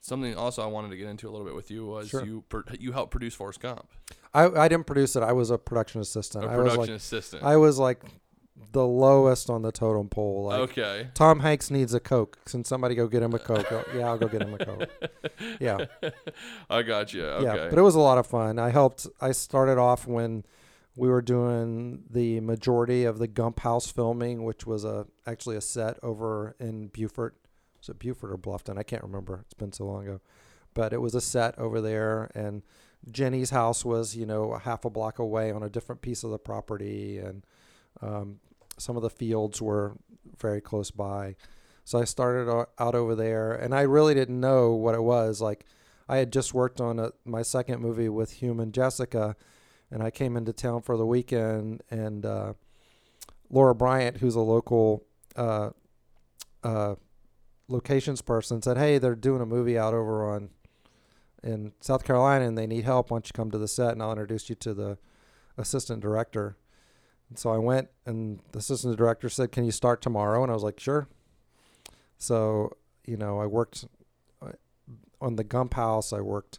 something also I wanted to get into a little bit with you was Sure. you you helped produce Forrest Gump, I I didn't produce it. I was a production assistant. a I was production like assistant. I was like the lowest on the totem pole. Like okay. Tom Hanks needs a Coke. Can somebody go get him a Coke? Yeah, I'll go get him a Coke. Yeah, I got you. Okay. yeah. But it was a lot of fun. I helped. I started off when we were doing the majority of the Gump House filming, which was a actually a set over in Beaufort. Was it Beaufort or Bluffton? I can't remember. It's been so long ago. But it was a set over there, and Jenny's house was, you know, a half a block away on a different piece of the property, and um, some of the fields were very close by. So I started out over there, and I really didn't know what it was. Like, I had just worked on a, my second movie with Hume and Jessica, and I came into town for the weekend, and uh, Laura Bryant, who's a local uh, uh, locations person, said, "Hey, they're doing a movie out over on in South Carolina, and they need help. Why don't you come to the set, and I'll introduce you to the assistant director." So I went, and the assistant director said, "Can you start tomorrow?" And I was like, "Sure." So you know, I worked uh, on the Gump House. I worked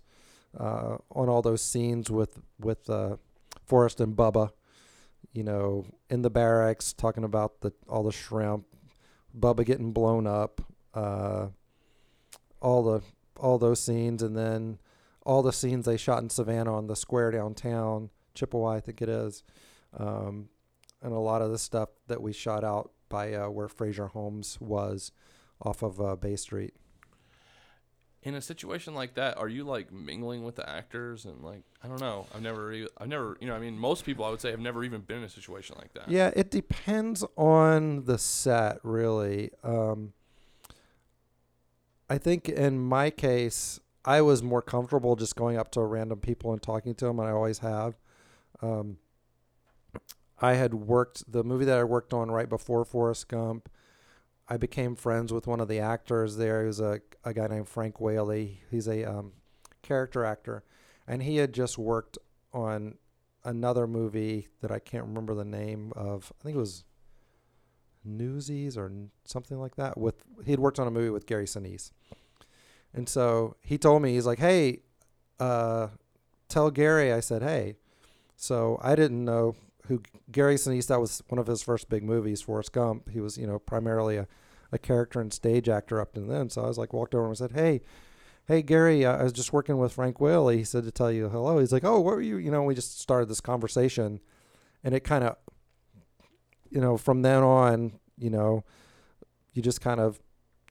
uh, on all those scenes with with uh, Forrest and Bubba. You know, in the barracks, talking about the all the shrimp, Bubba getting blown up, uh, all the all those scenes, and then all the scenes they shot in Savannah on the square downtown, Chippewa, I think it is, um, and a lot of the stuff that we shot out by uh, where Frazier Homes was, off of uh, Bay Street. In a situation like that, are you like mingling with the actors and like I don't know. I've never, e- I've never, you know, I mean, most people I would say have never even been in a situation like that. Yeah, it depends on the set, really. Um, I think in my case, I was more comfortable just going up to random people and talking to them, and I always have. Um, I had worked the movie that I worked on right before Forrest Gump. I became friends with one of the actors there. He was a, a guy named Frank Whaley. He's a um, character actor, and he had just worked on another movie that I can't remember the name of. I think it was Newsies or something like that. With he had worked on a movie with Gary Sinise, and so he told me he's like, "Hey, uh, tell Gary." I said, "Hey." So I didn't know who Gary Sinise. That was one of his first big movies, Forrest Gump. He was, you know, primarily a, a character and stage actor up to then. So I was like, walked over and said, "Hey." Hey Gary, uh, I was just working with Frank Whaley. He said to tell you hello. He's like, "Oh, what were you?" You know, we just started this conversation, and it kind of you know, from then on, you know, you just kind of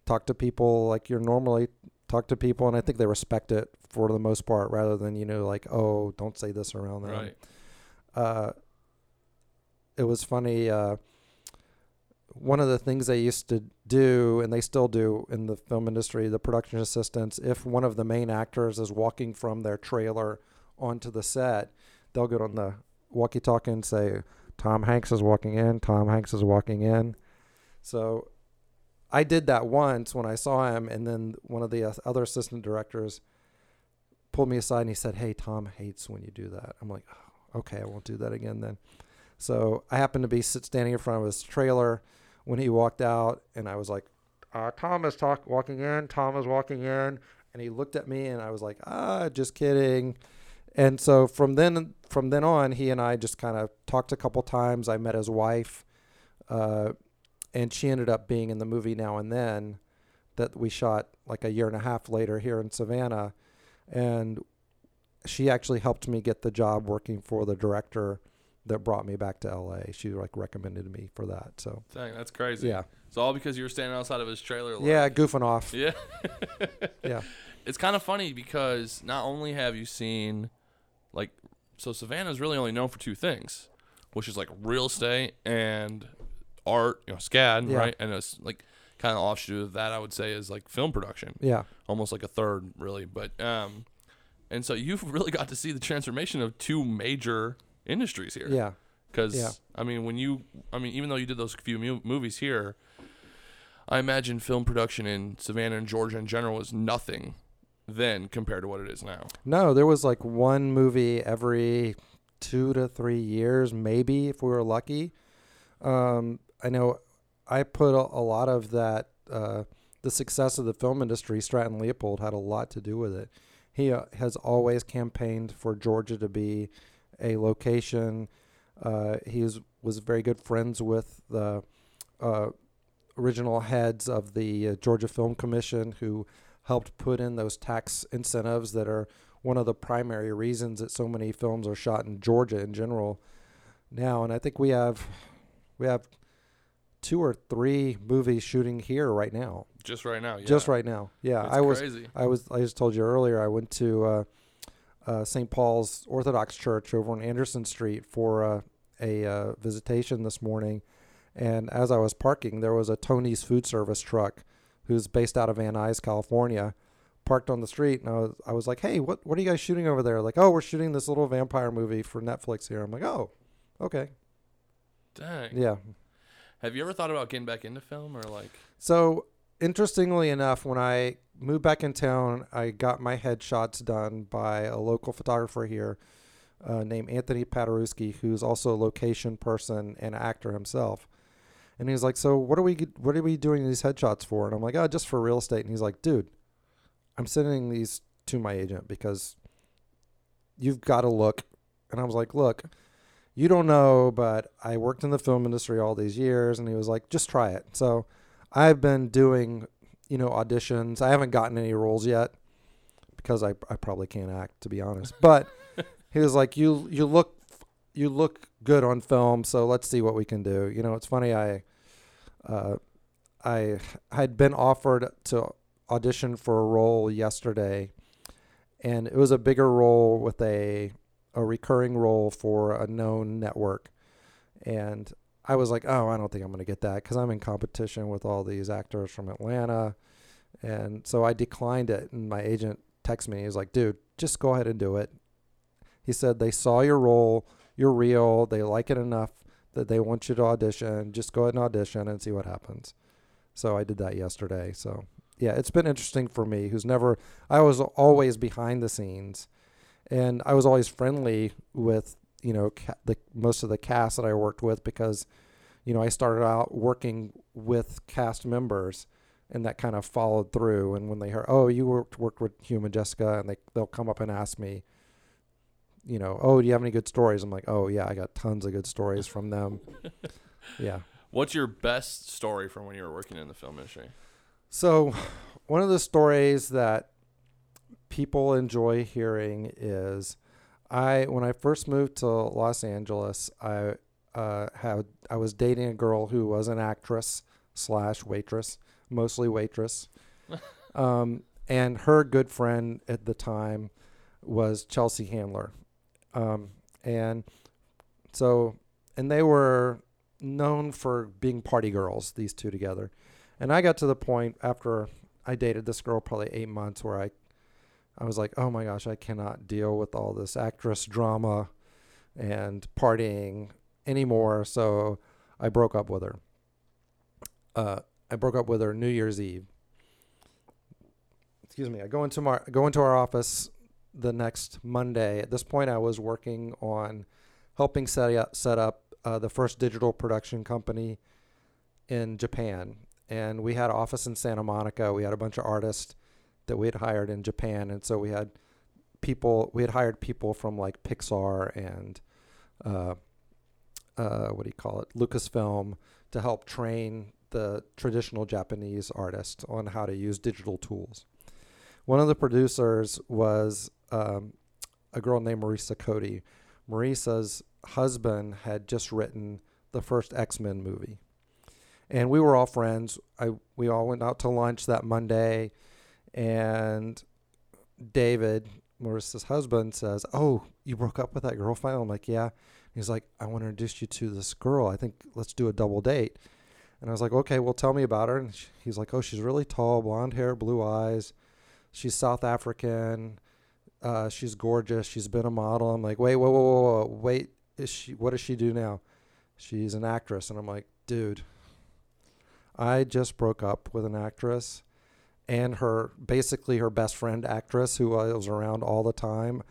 talk to people like you're normally talk to people, and I think they respect it for the most part, rather than you know, like, oh, don't say this around them. Right. Uh, it was funny. Uh, one of the things they used to do, and they still do in the film industry, the production assistants, if one of the main actors is walking from their trailer onto the set, they'll get on the walkie-talkie and say, Tom Hanks is walking in. Tom Hanks is walking in. So I did that once when I saw him, and then one of the other assistant directors pulled me aside and he said, "Hey, Tom hates when you do that." I'm like, oh, "Okay, I won't do that again then." So I happened to be standing in front of his trailer when he walked out, and I was like, uh, "Tom is talk walking in. Tom is walking in," and he looked at me, and I was like, "Ah, just kidding." And so from then from then on, he and I just kind of talked a couple times. I met his wife, uh, and she ended up being in the movie now and then that we shot like a year and a half later here in Savannah, and she actually helped me get the job working for the director that brought me back to LA. She like recommended me for that. So Dang, that's crazy. yeah, It's all because you were standing outside of his trailer. like- yeah, goofing off. Yeah. Yeah. It's kind of funny because not only have you seen, like, so Savannah's really only known for two things, which is like real estate and art, you know, SCAD, Yeah. right? And it's like kind of offshoot of that, I would say, is like film production, Yeah, almost like a third, really. But, um, and so you've really got to see the transformation of two major industries here. yeah, Because Yeah. I mean, when you, I mean, even though you did those few mu- movies here, I imagine film production in Savannah and Georgia in general was nothing then compared to what it is now. No, there was like one movie every two to three years, maybe if we were lucky. Um, I know I put a, a lot of that. Uh, the success of the film industry, Stratton Leopold had a lot to do with it. He uh, has always campaigned for Georgia to be a location. Uh, he was, was very good friends with the uh, original heads of the uh, Georgia Film Commission, who helped put in those tax incentives that are one of the primary reasons that so many films are shot in Georgia in general now. And I think we have we have two or three movies shooting here right now. Just right now, yeah. Just right now. Yeah, It's I was crazy. I was I just told you earlier I went to uh, uh, St. Paul's Orthodox Church over on Anderson Street for uh, a uh, visitation this morning, and as I was parking, there was a Tony's Food Service truck, who's based out of Van Nuys, California, parked on the street, and I was I was like, hey, what what are you guys shooting over there? Like, oh, we're shooting this little vampire movie for Netflix here. I'm like, oh, okay, Dang. yeah. Have you ever thought about getting back into film or like? So interestingly enough, when I moved back in town, I got my headshots done by a local photographer here uh, named Anthony Paderewski, who's also a location person and actor himself. And he's like, "So what are we what are we doing these headshots for?" And I'm like, "Oh, just for real estate." And he's like, "Dude, I'm sending these to my agent because you've got to look." And I was like, "Look, you don't know, but I worked in the film industry all these years." And he was like, "Just try it." So I've been doing, you know, auditions. I haven't gotten any roles yet, because I I probably can't act to be honest. But he was like, "You you look you look good on film, so let's see what we can do." You know, it's funny. I uh, I had been offered to audition for a role yesterday, and it was a bigger role with a a recurring role for a known network, and I was like, "Oh, I don't think I'm going to get that because I'm in competition with all these actors from Atlanta." And so I declined it, and my agent texted me. He was like, "Dude, just go ahead and do it." He said they saw your role, you're real, they like it enough that they want you to audition. Just go ahead and audition and see what happens. So I did that yesterday. So yeah, it's been interesting for me, who's never. I was always behind the scenes, and I was always friendly with you know ca- the most of the cast that I worked with because, you know, I started out working with cast members and that kind of followed through. And when they heard, oh, you worked worked with Hume and Jessica, and they they'll come up and ask me, you know, oh, do you have any good stories? I'm like, oh yeah, I got tons of good stories from them. yeah. What's your best story from when you were working in the film industry? So, one of the stories that people enjoy hearing is, I when I first moved to Los Angeles, I uh, had I was dating a girl who was an actress slash waitress mostly waitress. um, and her good friend at the time was Chelsea Handler. Um, and so, and they were known for being party girls, these two together. And I got to the point after I dated this girl probably eight months where I, I was like, oh my gosh, I cannot deal with all this actress drama and partying anymore. So I broke up with her. Uh, I broke up with her New Year's Eve. Excuse me. I go into my go into our office the next Monday. At this point, I was working on helping set up set up uh, the first digital production company in Japan, and we had an office in Santa Monica. We had a bunch of artists that we had hired in Japan, and so we had people. We had hired people from like Pixar and uh, uh, what do you call it, Lucasfilm, to help train the traditional Japanese artists on how to use digital tools. One of the producers was um, a girl named Marisa Cody. Marisa's husband had just written the first X Men movie, and we were all friends. I we all went out to lunch that Monday, and David, Marisa's husband, says, "Oh, you broke up with that girl finally?" I'm like, "Yeah." He's like, "I want to introduce you to this girl. I think let's do a double date." And I was like, okay, well, tell me about her. And she, he's like, oh, she's really tall, blonde hair, blue eyes. She's South African. Uh, she's gorgeous. She's been a model. I'm like, wait, whoa, whoa, whoa, whoa, wait. Is she? What does she do now? She's an actress. And I'm like, dude, I just broke up with an actress, and her basically her best friend actress who was around all the time.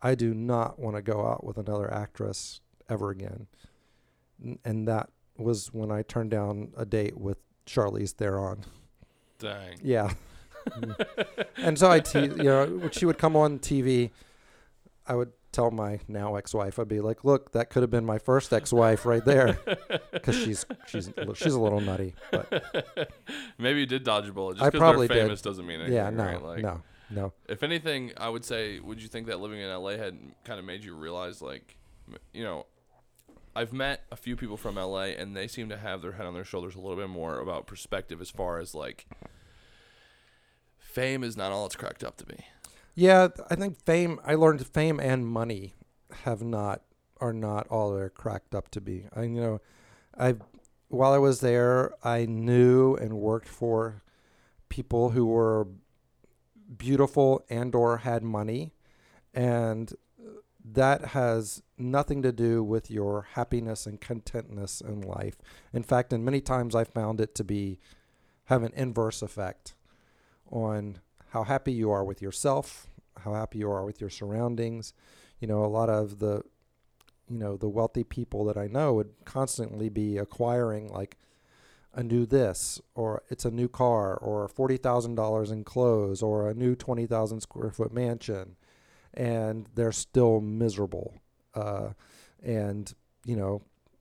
I do not want to go out with another actress ever again. And that was when I turned down a date with Charlize Theron. Dang. Yeah. and so I, te- you know, when she would come on TV, I would tell my now ex-wife, I'd be like, "Look, that could have been my first ex-wife right there," because she's she's she's a little nutty. But Maybe you did dodge a bullet. Just I because probably they're did. famous doesn't mean anything. yeah, no, right? Like, no, no. If anything, I would say, would you think that living in LA had kind of made you realize, like, you know, I've met a few people from LA, and they seem to have their head on their shoulders a little bit more about perspective as far as like fame is not all it's cracked up to be. Yeah, I think fame. I learned fame and money have not are not all they're cracked up to be. I you know, I while I was there, I knew and worked for people who were beautiful and or had money, and uh, that has nothing to do with your happiness and contentness in life. In fact, in many times I found it to be have an inverse effect on how happy you are with yourself, how happy you are with your surroundings. You know, a lot of the you know, the wealthy people that I know would constantly be acquiring like a new this or it's a new car or $40,000 in clothes or a new 20,000 square foot mansion and they're still miserable. Uh, and, you know,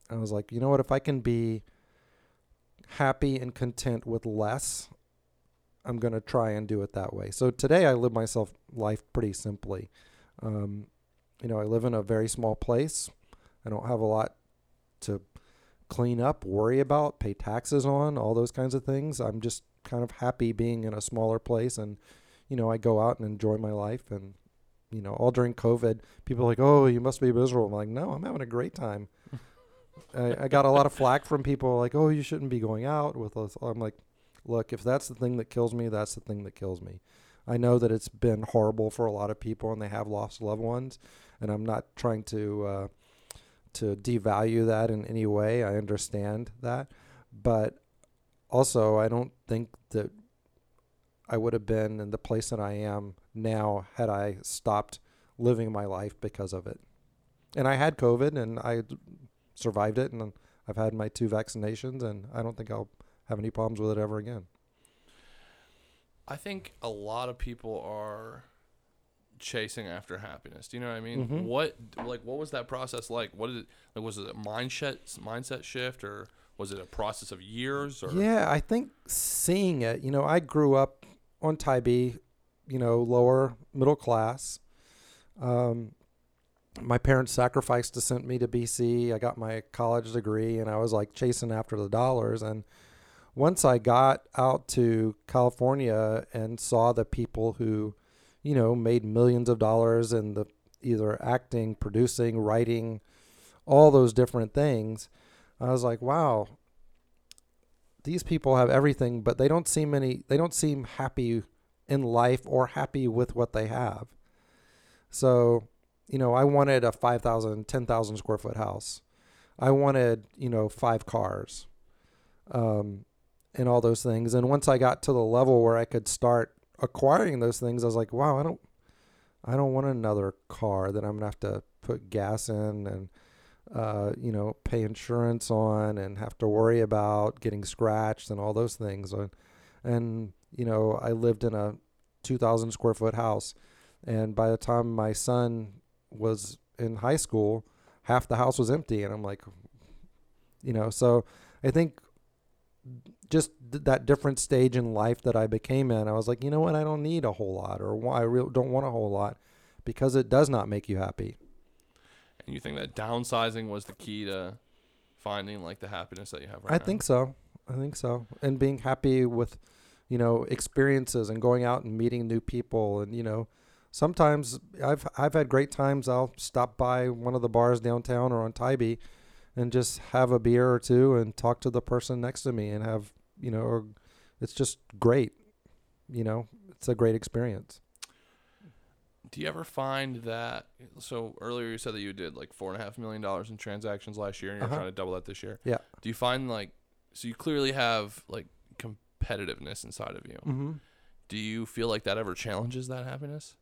I was like, you know what, if I can be happy and content with less, I'm going to try and do it that way. So today I live myself life pretty simply. Um, you know, I live in a very small place. I don't have a lot to clean up, worry about, pay taxes on, all those kinds of things. I'm just kind of happy being in a smaller place and you know, I go out and enjoy my life and you know, all during COVID, people are like, "Oh, you must be miserable." I'm like, "No, I'm having a great time." I, I, got a lot of flack from people like, "Oh, you shouldn't be going out with us." I'm like, "Look, if that's the thing that kills me, that's the thing that kills me." I know that it's been horrible for a lot of people, and they have lost loved ones, and I'm not trying to uh, to devalue that in any way. I understand that, but also I don't think that I would have been in the place that I am now had I stopped living my life because of it. And I had COVID and I survived it and I've had my two vaccinations and I don't think I'll have any problems with it ever again. I think a lot of people are chasing after happiness. Do you know what I mean? Mhm. What like what was that process like? What did it like was it a mindset mindset shift or was it a process of years or Yeah, I think seeing it, you know, I grew up on Tybee, you know, lower middle class. Um, my parents sacrificed to send me to BC. I got my college degree and I was like chasing after the dollars. And once I got out to California and saw the people who, you know, made millions of dollars in the either acting, producing, writing, all those different things, I was like, wow, these people have everything, but they don't seem any they don't seem happy in life or happy with what they have. So, you know, I wanted a 5,000, 10,000 square foot house. I wanted, you know, five cars. Um, and all those things. And once I got to the level where I could start acquiring those things, I was like, wow, I don't I don't want another car that I'm gonna have to put gas in and uh, you know, pay insurance on and have to worry about getting scratched and all those things. And, and you know, I lived in a 2,000 square foot house. And by the time my son was in high school, half the house was empty. And I'm like, you know, so I think just th- that different stage in life that I became in, I was like, you know what? I don't need a whole lot or I re- don't want a whole lot because it does not make you happy. and you think that downsizing was the key to finding like the happiness that you have right I now? think so. I think so. And being happy with, you know, experiences and going out and meeting new people and, you know, sometimes I've I've had great times. I'll stop by one of the bars downtown or on Tybee and just have a beer or two and talk to the person next to me and have, you know, or it's just great. You know, it's a great experience. Do you ever find that? So earlier you said that you did like four and a half million dollars in transactions last year, and you're Uh-huh. trying to double that this year. Yeah. Do you find like so you clearly have like competitiveness inside of you? Mm-hmm. Do you feel like that ever challenges that happiness?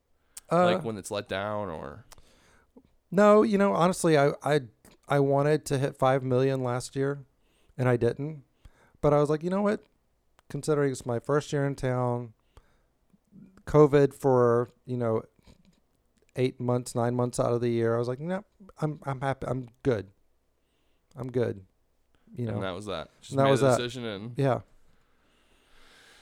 Uh, like when it's let down, or No, you know, honestly, I I I wanted to hit five million last year, and I didn't. But I was like, you know what? Considering it's my first year in town, COVID for you know eight months, nine months out of the year, I was like, no, I'm I'm happy. I'm good. I'm good. You know, and that was that. Just that made was that. decision, and yeah,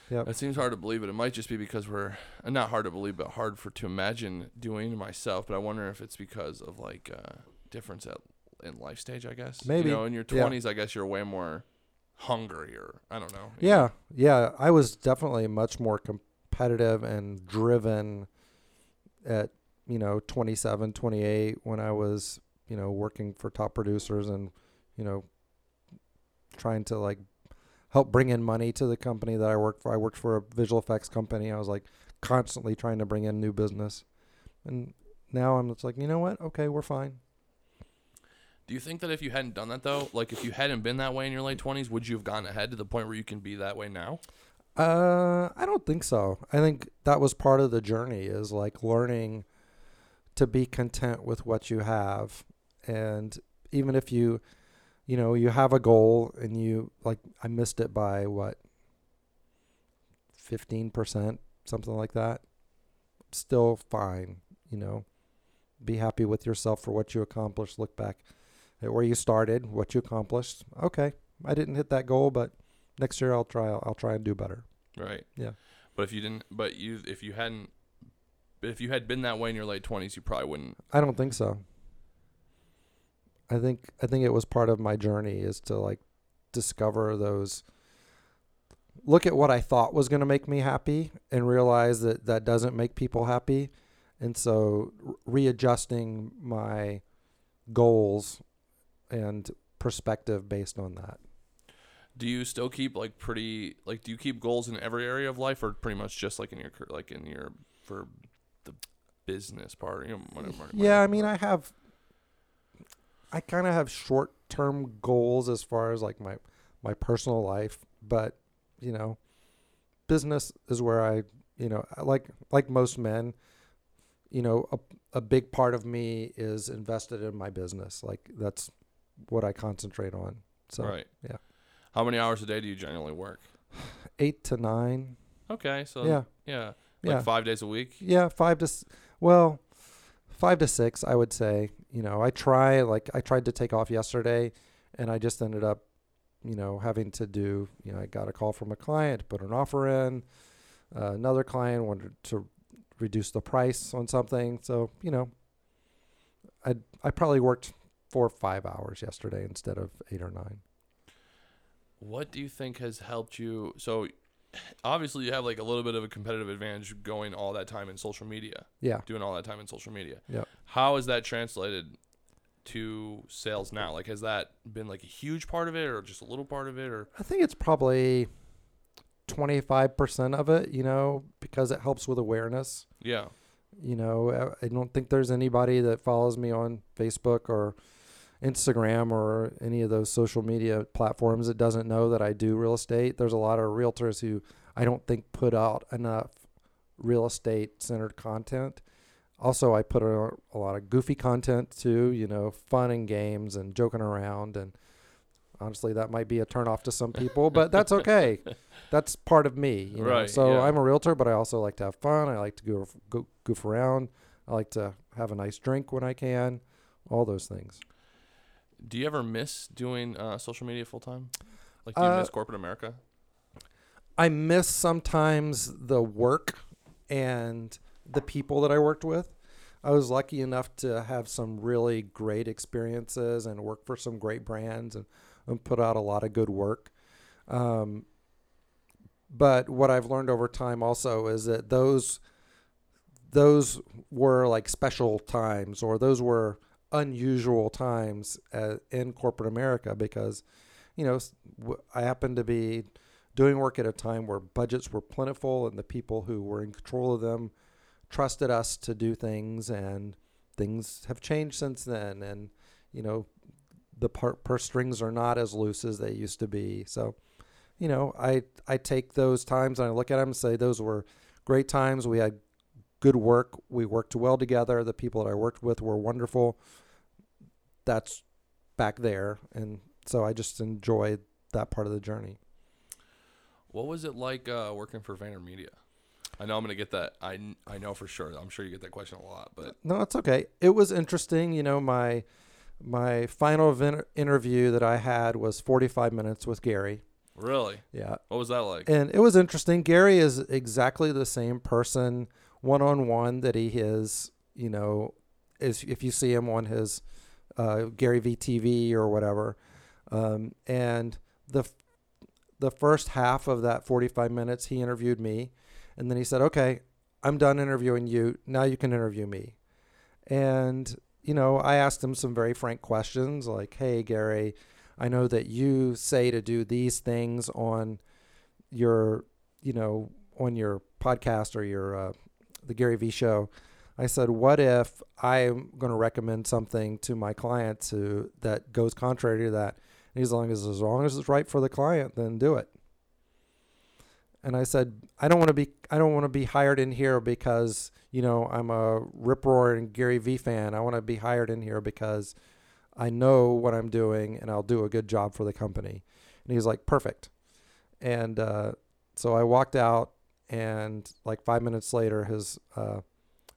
yeah. it seems hard to believe, but it might just be because we're not hard to believe, but hard for to imagine doing myself. But I wonder if it's because of like uh, difference at in life stage. I guess Maybe. you know in your Yeah. twenties, I guess you're way more hungry, or I don't know. Yeah, know? yeah. I was definitely much more competitive and driven at, you know, 27, 28 when I was, you know, working for top producers and, you know, trying to like help bring in money to the company that I worked for. I worked for a visual effects company. I was like constantly trying to bring in new business. And now I'm just like, you know what? Okay, we're fine. Do you think that if you hadn't done that though, like if you hadn't been that way in your late twenties, would you have gone ahead to the point where you can be that way now? Uh, I don't think so. I think that was part of the journey is like learning to be content with what you have. And even if you, you know, you have a goal and you like, I missed it by what, 15%, something like that. Still fine, you know, be happy with yourself for what you accomplished. Look back where you started, what you accomplished. Okay. I didn't hit that goal, but next year I'll try, I'll try and do better. Right. Yeah. But if you didn't, but you if you hadn't, if you had been that way in your late twenties, you probably wouldn't. I don't think so. I think I think it was part of my journey is to like discover those look at what I thought was going to make me happy and realize that that doesn't make people happy. And so readjusting my goals and perspective based on that. Do you still keep like pretty like do you keep goals in every area of life or pretty much just like in your like in your for the business part? You know, whatever, whatever, Yeah, I mean, I have, I kind of have short term goals as far as like my my personal life, but you know, business is where I, you know, like like most men, you know, a a big part of me is invested in my business. Like that's what I concentrate on. So right. yeah. How many hours a day do you generally work? eight to nine. Okay, so yeah, yeah, like yeah. five days a week. Yeah, five to well, five to six, I would say. You know, I try like I tried to take off yesterday, and I just ended up, you know, having to do. You know, I got a call from a client, put an offer in. Uh, another client wanted to reduce the price on something, so you know, I I probably worked four or five hours yesterday instead of eight or nine. What do you think has helped you? So, obviously, you have like a little bit of a competitive advantage going all that time in social media, Yeah. doing all that time in social media. Yeah. How has that translated to sales now? Like, has that been like a huge part of it, or just a little part of it, or I think it's probably 25% of it, you know, because it helps with awareness. yeah, You know, I I don't think there's anybody that follows me on Facebook or Instagram or any of those social media platforms that doesn't know that I do real estate. There's a lot of realtors who I don't think put out enough real estate centered content. Also, I put out a lot of goofy content too, you know, fun and games and joking around. And honestly, that might be a turnoff to some people, but that's okay. That's part of me, you know. Right, So yeah. I'm a realtor, but I also like to have fun. I like to go, go goof around. I like to have a nice drink when I can. All those things. Do you ever miss doing uh, social media full time? Like, do you Uh, miss corporate America? I miss sometimes the work and the people that I worked with. I was lucky enough to have some really great experiences and work for some great brands and, and put out a lot of good work. Um, but what I've learned over time also is that those those were like special times or those were unusual times uh, in corporate America because you know I happened to be doing work at a time where budgets were plentiful and the people who were in control of them trusted us to do things and things have changed since then. And you know the par- purse strings are not as loose as they used to be. So you know i i take those times and i look at them and say those were great times. We had good work. We worked well together. The people that i worked with were wonderful that's back there and so i just enjoy that part of the journey What was it like uh, working for VaynerMedia? I know I'm gonna get that. I, I know for sure. I'm sure you get that question a lot, but No, it's okay. It was interesting. You know, my my final vin- interview that I had was 45 minutes with Gary. really, Yeah. what was that like? And it was interesting. Gary is exactly the same person one on one that he is, you know, is if you see him on his uh, Gary VTV or whatever. Um, and the f- the first half of that 45 minutes, he interviewed me, and then he said, "Okay, I'm done interviewing you. Now you can interview me." And you know, I asked him some very frank questions, like, "Hey, Gary, I know that you say to do these things on your, you know, on your podcast or your uh, the Gary V show." I said, "What if I'm going to recommend something to my clients who that goes contrary to that?" And as long as as long as it's right for the client, then do it. And I said, I don't want to be I don't want to be hired in here because you know I'm a rip roaring Gary V fan. I want to be hired in here because I know what I'm doing and I'll do a good job for the company. And he's like, perfect. And uh, so I walked out, and like five minutes later, his uh,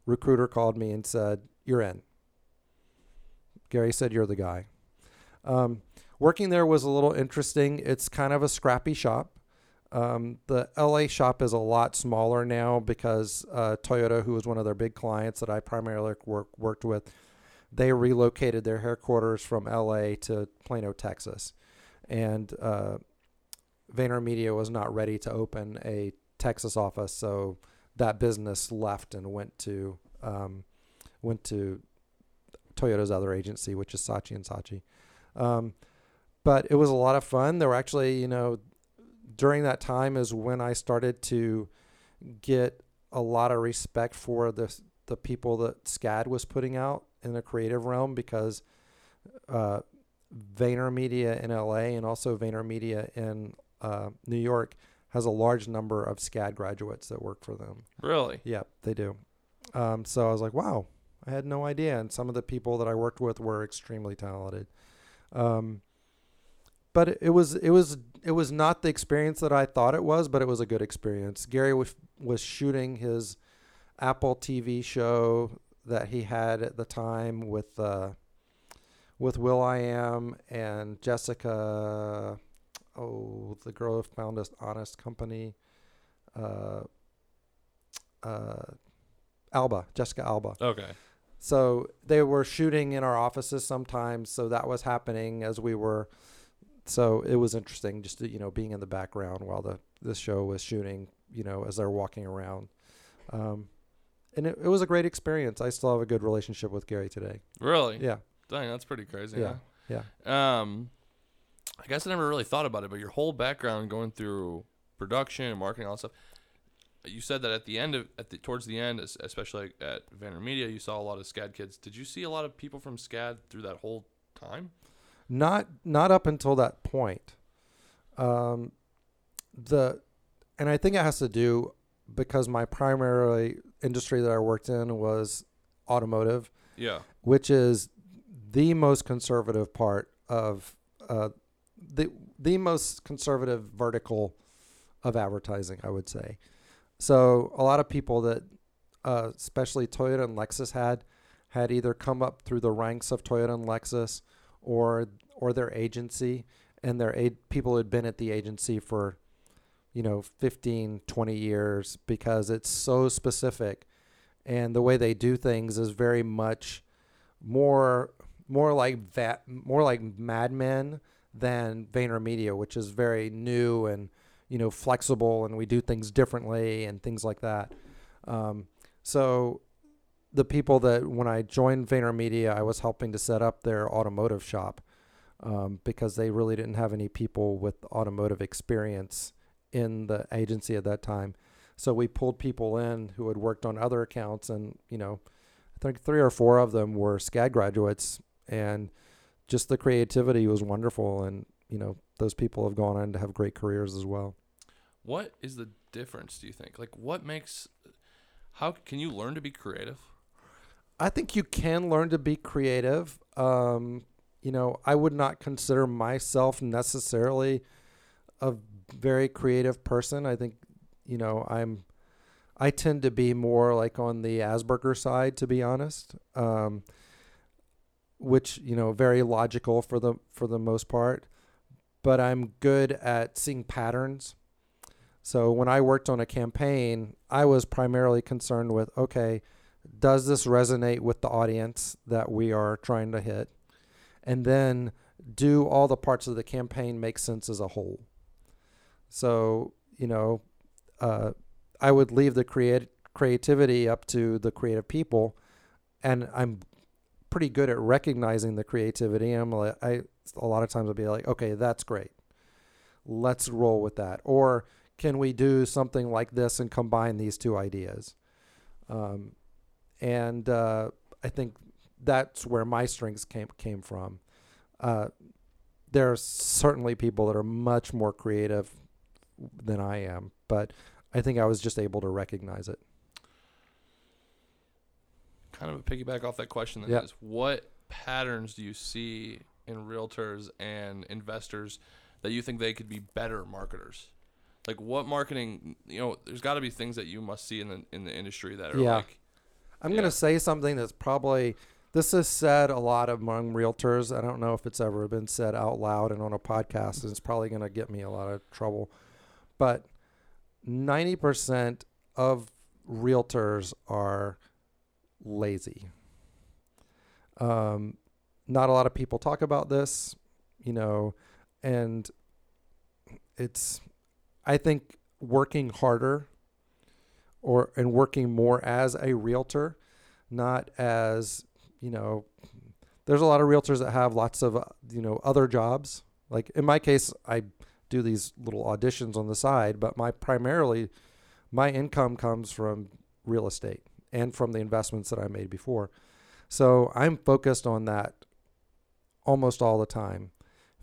recruiter called me and said, "You're in." Gary said, "You're the guy." Um, working there was a little interesting. It's kind of a scrappy shop. Um, the LA shop is a lot smaller now because uh, Toyota, who was one of their big clients that I primarily work, worked with, they relocated their headquarters from LA to Plano, Texas. And uh, VaynerMedia was not ready to open a Texas office, so that business left and went to um, went to Toyota's other agency, which is Saatchi and Saatchi. Um, but it was a lot of fun. There were actually, you know, during that time is when I started to get a lot of respect for the the people that SCAD was putting out in the creative realm because uh, VaynerMedia in LA and also VaynerMedia in uh, New York has a large number of SCAD graduates that work for them. Really? Yep, they do. Um, so I was like, wow, I had no idea. And some of the people that I worked with were extremely talented. Um, but it, it was it was it was not the experience that I thought it was, but it was a good experience. Gary was was shooting his Apple TV show that he had at the time with uh, with will.i.am and Jessica. Oh, the girl who founded Honest Company. Uh, uh, Alba, Jessica Alba. Okay. So they were shooting in our offices sometimes. So that was happening as we were. So it was interesting just to, you know being in the background while the this show was shooting. You know as they're walking around. Um, and it, it was a great experience. I still have a good relationship with Gary today. Really? Yeah, Dang, that's pretty crazy. yeah, yeah. Yeah. Um, I guess I never really thought about it, but your whole background going through production and marketing, all that stuff. You said that at the end of at the towards the end, especially at VaynerMedia, you saw a lot of SCAD kids. Did you see a lot of people from SCAD through that whole time? Not not up until that point. Um, the and I think it has to do because my primary industry that I worked in was automotive. Yeah. which is the most conservative part of uh, the the most conservative vertical of advertising, I would say. So a lot of people that, uh, especially Toyota and Lexus had, had either come up through the ranks of Toyota and Lexus, or or their agency, and their aid people had been at the agency for, you know, 15, 20 years because it's so specific, and the way they do things is very much more more like that more like Mad Men than VaynerMedia, which is very new and you know flexible, and we do things differently and things like that. Um, so the people that when I joined VaynerMedia, I was helping to set up their automotive shop um, because they really didn't have any people with automotive experience in the agency at that time. So we pulled people in who had worked on other accounts, and you know, I think three or four of them were SCAD graduates, and just the creativity was wonderful. And you know, those people have gone on to have great careers as well. What is the difference? Do you think? Like, what makes? How can you learn to be creative? I think you can learn to be creative. Um, you know, I would not consider myself necessarily a very creative person. I think, you know, I'm, I tend to be more like on the Asperger side, to be honest. Um, which you know, very logical for the for the most part, but I'm good at seeing patterns. So when I worked on a campaign, I was primarily concerned with okay, does this resonate with the audience that we are trying to hit? And then do all the parts of the campaign make sense as a whole? So, you know, uh, I would leave the create creativity up to the creative people, and I'm pretty good at recognizing the creativity. I'm like, I a lot of times I'll be like, okay, that's great. Let's roll with that. Or can we do something like this and combine these two ideas? Um, and uh, I think that's where my strengths came came from. Uh, there are certainly people that are much more creative than I am, but I think I was just able to recognize it. Kind of a piggyback off that question. Then Yeah. is what patterns do you see in realtors and investors that you think they could be better marketers? Like what marketing? You know, there's got to be things that you must see in the in the industry that are Yeah. like I'm Yeah. going to say something that's probably this is said a lot among realtors. I don't know if it's ever been said out loud and on a podcast, and it's probably going to get me a lot of trouble. but 90% of realtors are lazy. Um, not a lot of people talk about this, you know, and it's, I think, working harder or and working more as a realtor, not as you know. There's a lot of realtors that have lots of you know other jobs. Like in my case, I do these little auditions on the side, but my primarily my income comes from real estate and from the investments that I made before. So I'm focused on that almost all the time.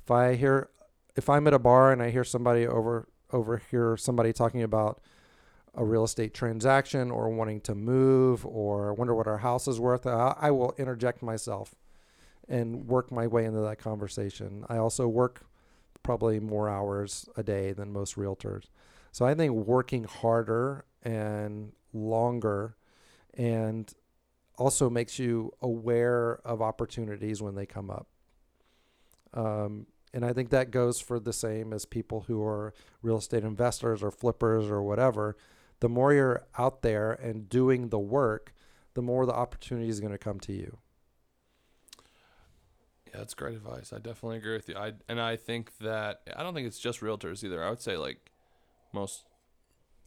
If I hear if I'm at a bar and I hear somebody over overhear somebody talking about a real estate transaction or wanting to move or wonder what our house is worth, I, I will interject myself and work my way into that conversation. I also work probably more hours a day than most realtors. So I think working harder and longer and also makes you aware of opportunities when they come up. Um, and I think that goes for the same as people who are real estate investors or flippers or whatever. The more you're out there and doing the work, the more the opportunity is going to come to you. Yeah, that's great advice. I definitely agree with you. I and I think that I don't think it's just realtors either. I would say like most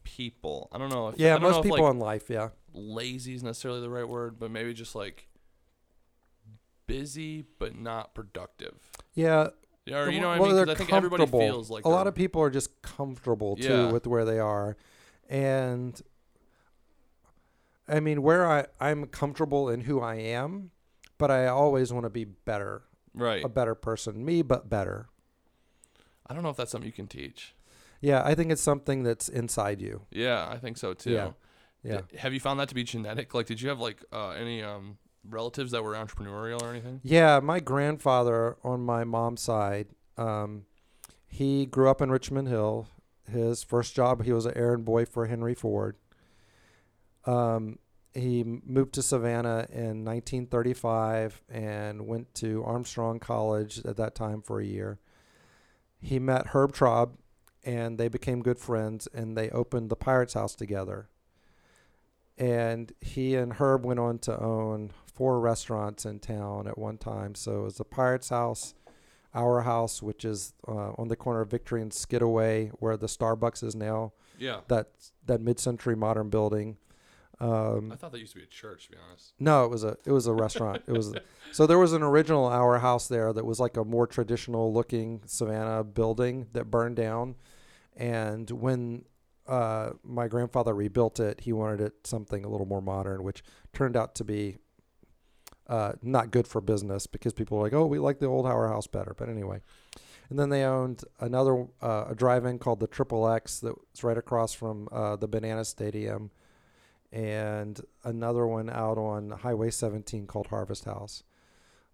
people. I don't know. If, Yeah, don't most people like, in life, yeah. lazy is necessarily the right word, but maybe just like busy but not productive. Yeah, Yeah, or you know what well, I mean? they're I think everybody feels like a lot of people are just comfortable too Yeah. with where they are, and I mean where I I'm comfortable in who I am, but I always want to be better, right. a better person, me but better. I don't know if that's something you can teach. Yeah, I think it's something that's inside you. Yeah, I think so too. Yeah. Yeah. Have you found that to be genetic? Like, did you have like uh, any um, relatives that were entrepreneurial or anything? Yeah, my grandfather on my mom's side, um, he grew up in Richmond Hill. His first job, he was an errand boy for Henry Ford. Um, he moved to Savannah in 1935 and went to Armstrong College at that time for a year. He met Herb Traub, and they became good friends, and they opened the Pirates House together. And he and Herb went on to own four restaurants in town at one time. So it was the Pirates House, Our House, which is uh, on the corner of Victory and Skidaway, where the Starbucks is now. Yeah. That that mid-century modern building. Um, I thought that used to be a church, to be honest. no, it was a it was a restaurant. It was so there was an original Our House there that was like a more traditional looking Savannah building that burned down, and when uh, my grandfather rebuilt it, he wanted it something a little more modern, which turned out to be uh, not good for business because people were like, "Oh, we like the old Our House better." But anyway, and then they owned another uh, a drive-in called the Triple X that was right across from uh, the Banana Stadium and another one out on Highway 17 called Harvest House.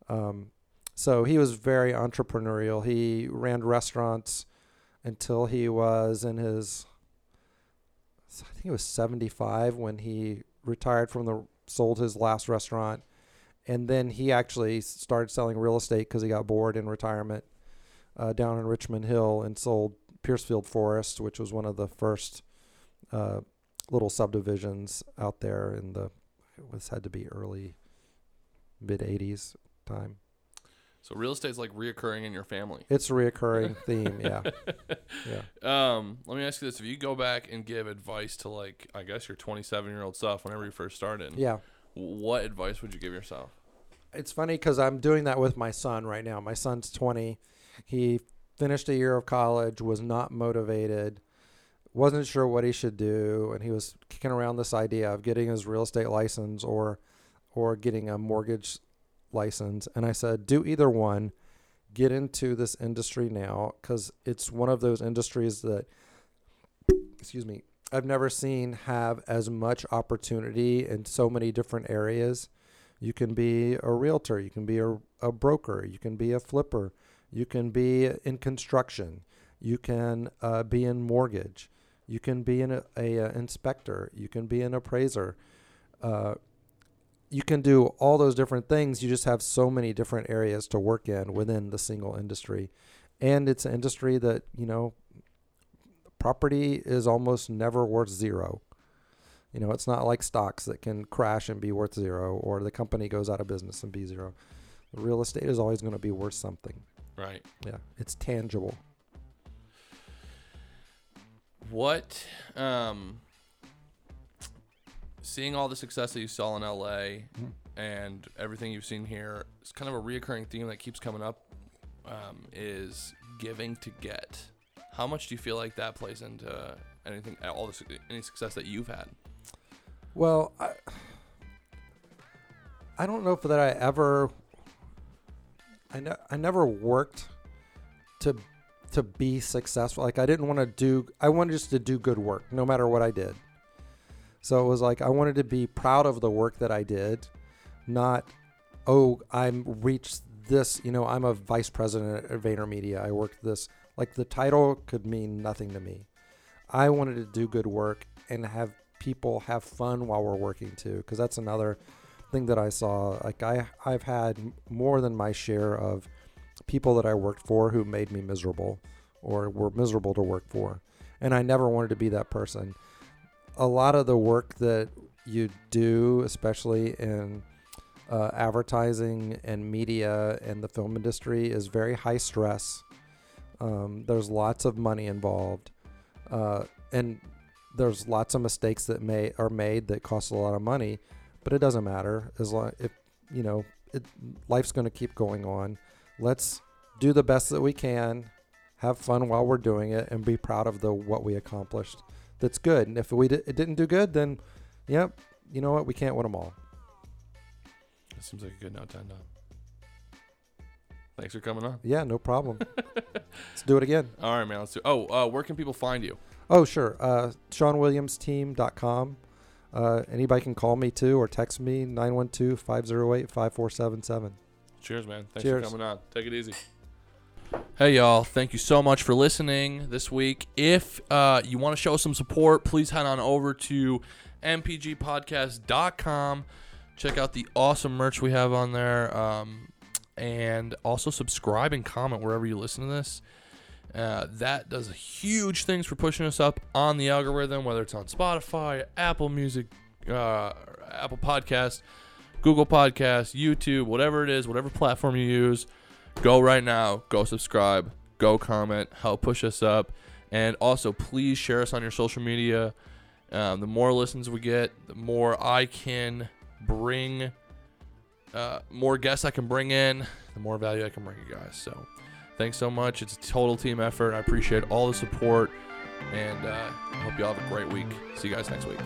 Um, so he was very entrepreneurial. He ran restaurants until he was in his, I think it was 75 when he retired from the, sold his last restaurant. And then he actually started selling real estate because he got bored in retirement uh, down in Richmond Hill and sold Piercefield Forest, which was one of the first uh, little subdivisions out there in the it was had to be early mid 80s time So real estate's like reoccurring in your family. it's a reoccurring theme yeah. Yeah. Um, let me ask you this: If you go back and give advice to like, I guess your 27 year old self, whenever you first started, yeah. what advice would you give yourself? it's funny because i'm doing that with my son right now. My son's 20 he finished a year of college was not motivated wasn't sure what he should do and he was kicking around this idea of getting his real estate license or or getting a mortgage license and i said do either one. Get into this industry now because it's one of those industries that excuse me i've never seen have as much opportunity in so many different areas. You can be a realtor you can be a, a broker you can be a flipper you can be in construction you can uh, be in mortgage you can be an a, a inspector you can be an appraiser uh, you can do all those different things you just have so many different areas to work in within the single industry and it's an industry that you know property is almost never worth zero. You know, it's not like stocks that can crash and be worth zero, or the company goes out of business and be zero. Real estate is always going to be worth something. Right. Yeah, it's tangible. What um seeing all the success that you saw in LA Mhm. and everything you've seen here, it's kind of a reoccurring theme that keeps coming up um, is giving to get. How much do you feel like that plays into anything all the any success that you've had? Well, I, I don't know if that I ever I ne- I never worked to to be successful. Like I didn't want to do I wanted just to do good work no matter what I did. So it was like I wanted to be proud of the work that I did, not oh, I'm reached this, you know, I'm a vice president at VaynerMedia. I worked this like the title could mean nothing to me. I wanted to do good work and have people have fun while we're working too because that's another thing that I saw like I I've had more than my share of people that I worked for who made me miserable or were miserable to work for and I never wanted to be that person a lot of the work that you do especially in uh, advertising and media and the film industry is very high stress um, there's lots of money involved uh, and there's lots of mistakes that may are made that cost a lot of money, but it doesn't matter as long if you know it, life's going to keep going on. Let's do the best that we can, have fun while we're doing it, and be proud of the what we accomplished. That's good. And if we di- it didn't do good, then yep, you know what? We can't win them all. That seems like a good note to end on. Thanks for coming on. Yeah, no problem. Let's do it again. All right, man. Let's do. Oh, uh, where can people find you? Oh, sure. Uh, SeanWilliamsTeam.com. Uh, anybody can call me too or text me 912 508 5477. Cheers, man. Thanks Cheers. for coming on. Take it easy. Hey, y'all. Thank you so much for listening this week. If uh, you want to show some support, please head on over to mpgpodcast.com. Check out the awesome merch we have on there. Um, and also subscribe and comment wherever you listen to this. Uh, that does huge things for pushing us up on the algorithm, whether it's on Spotify, Apple Music, uh, Apple Podcast, Google Podcast, YouTube, whatever it is, whatever platform you use. Go right now, go subscribe, go comment, help push us up, and also please share us on your social media. Um, the more listens we get, the more I can bring, uh, more guests I can bring in, the more value I can bring you guys. So. Thanks so much. It's a total team effort. I appreciate all the support. And uh, hope you all have a great week. See you guys next week.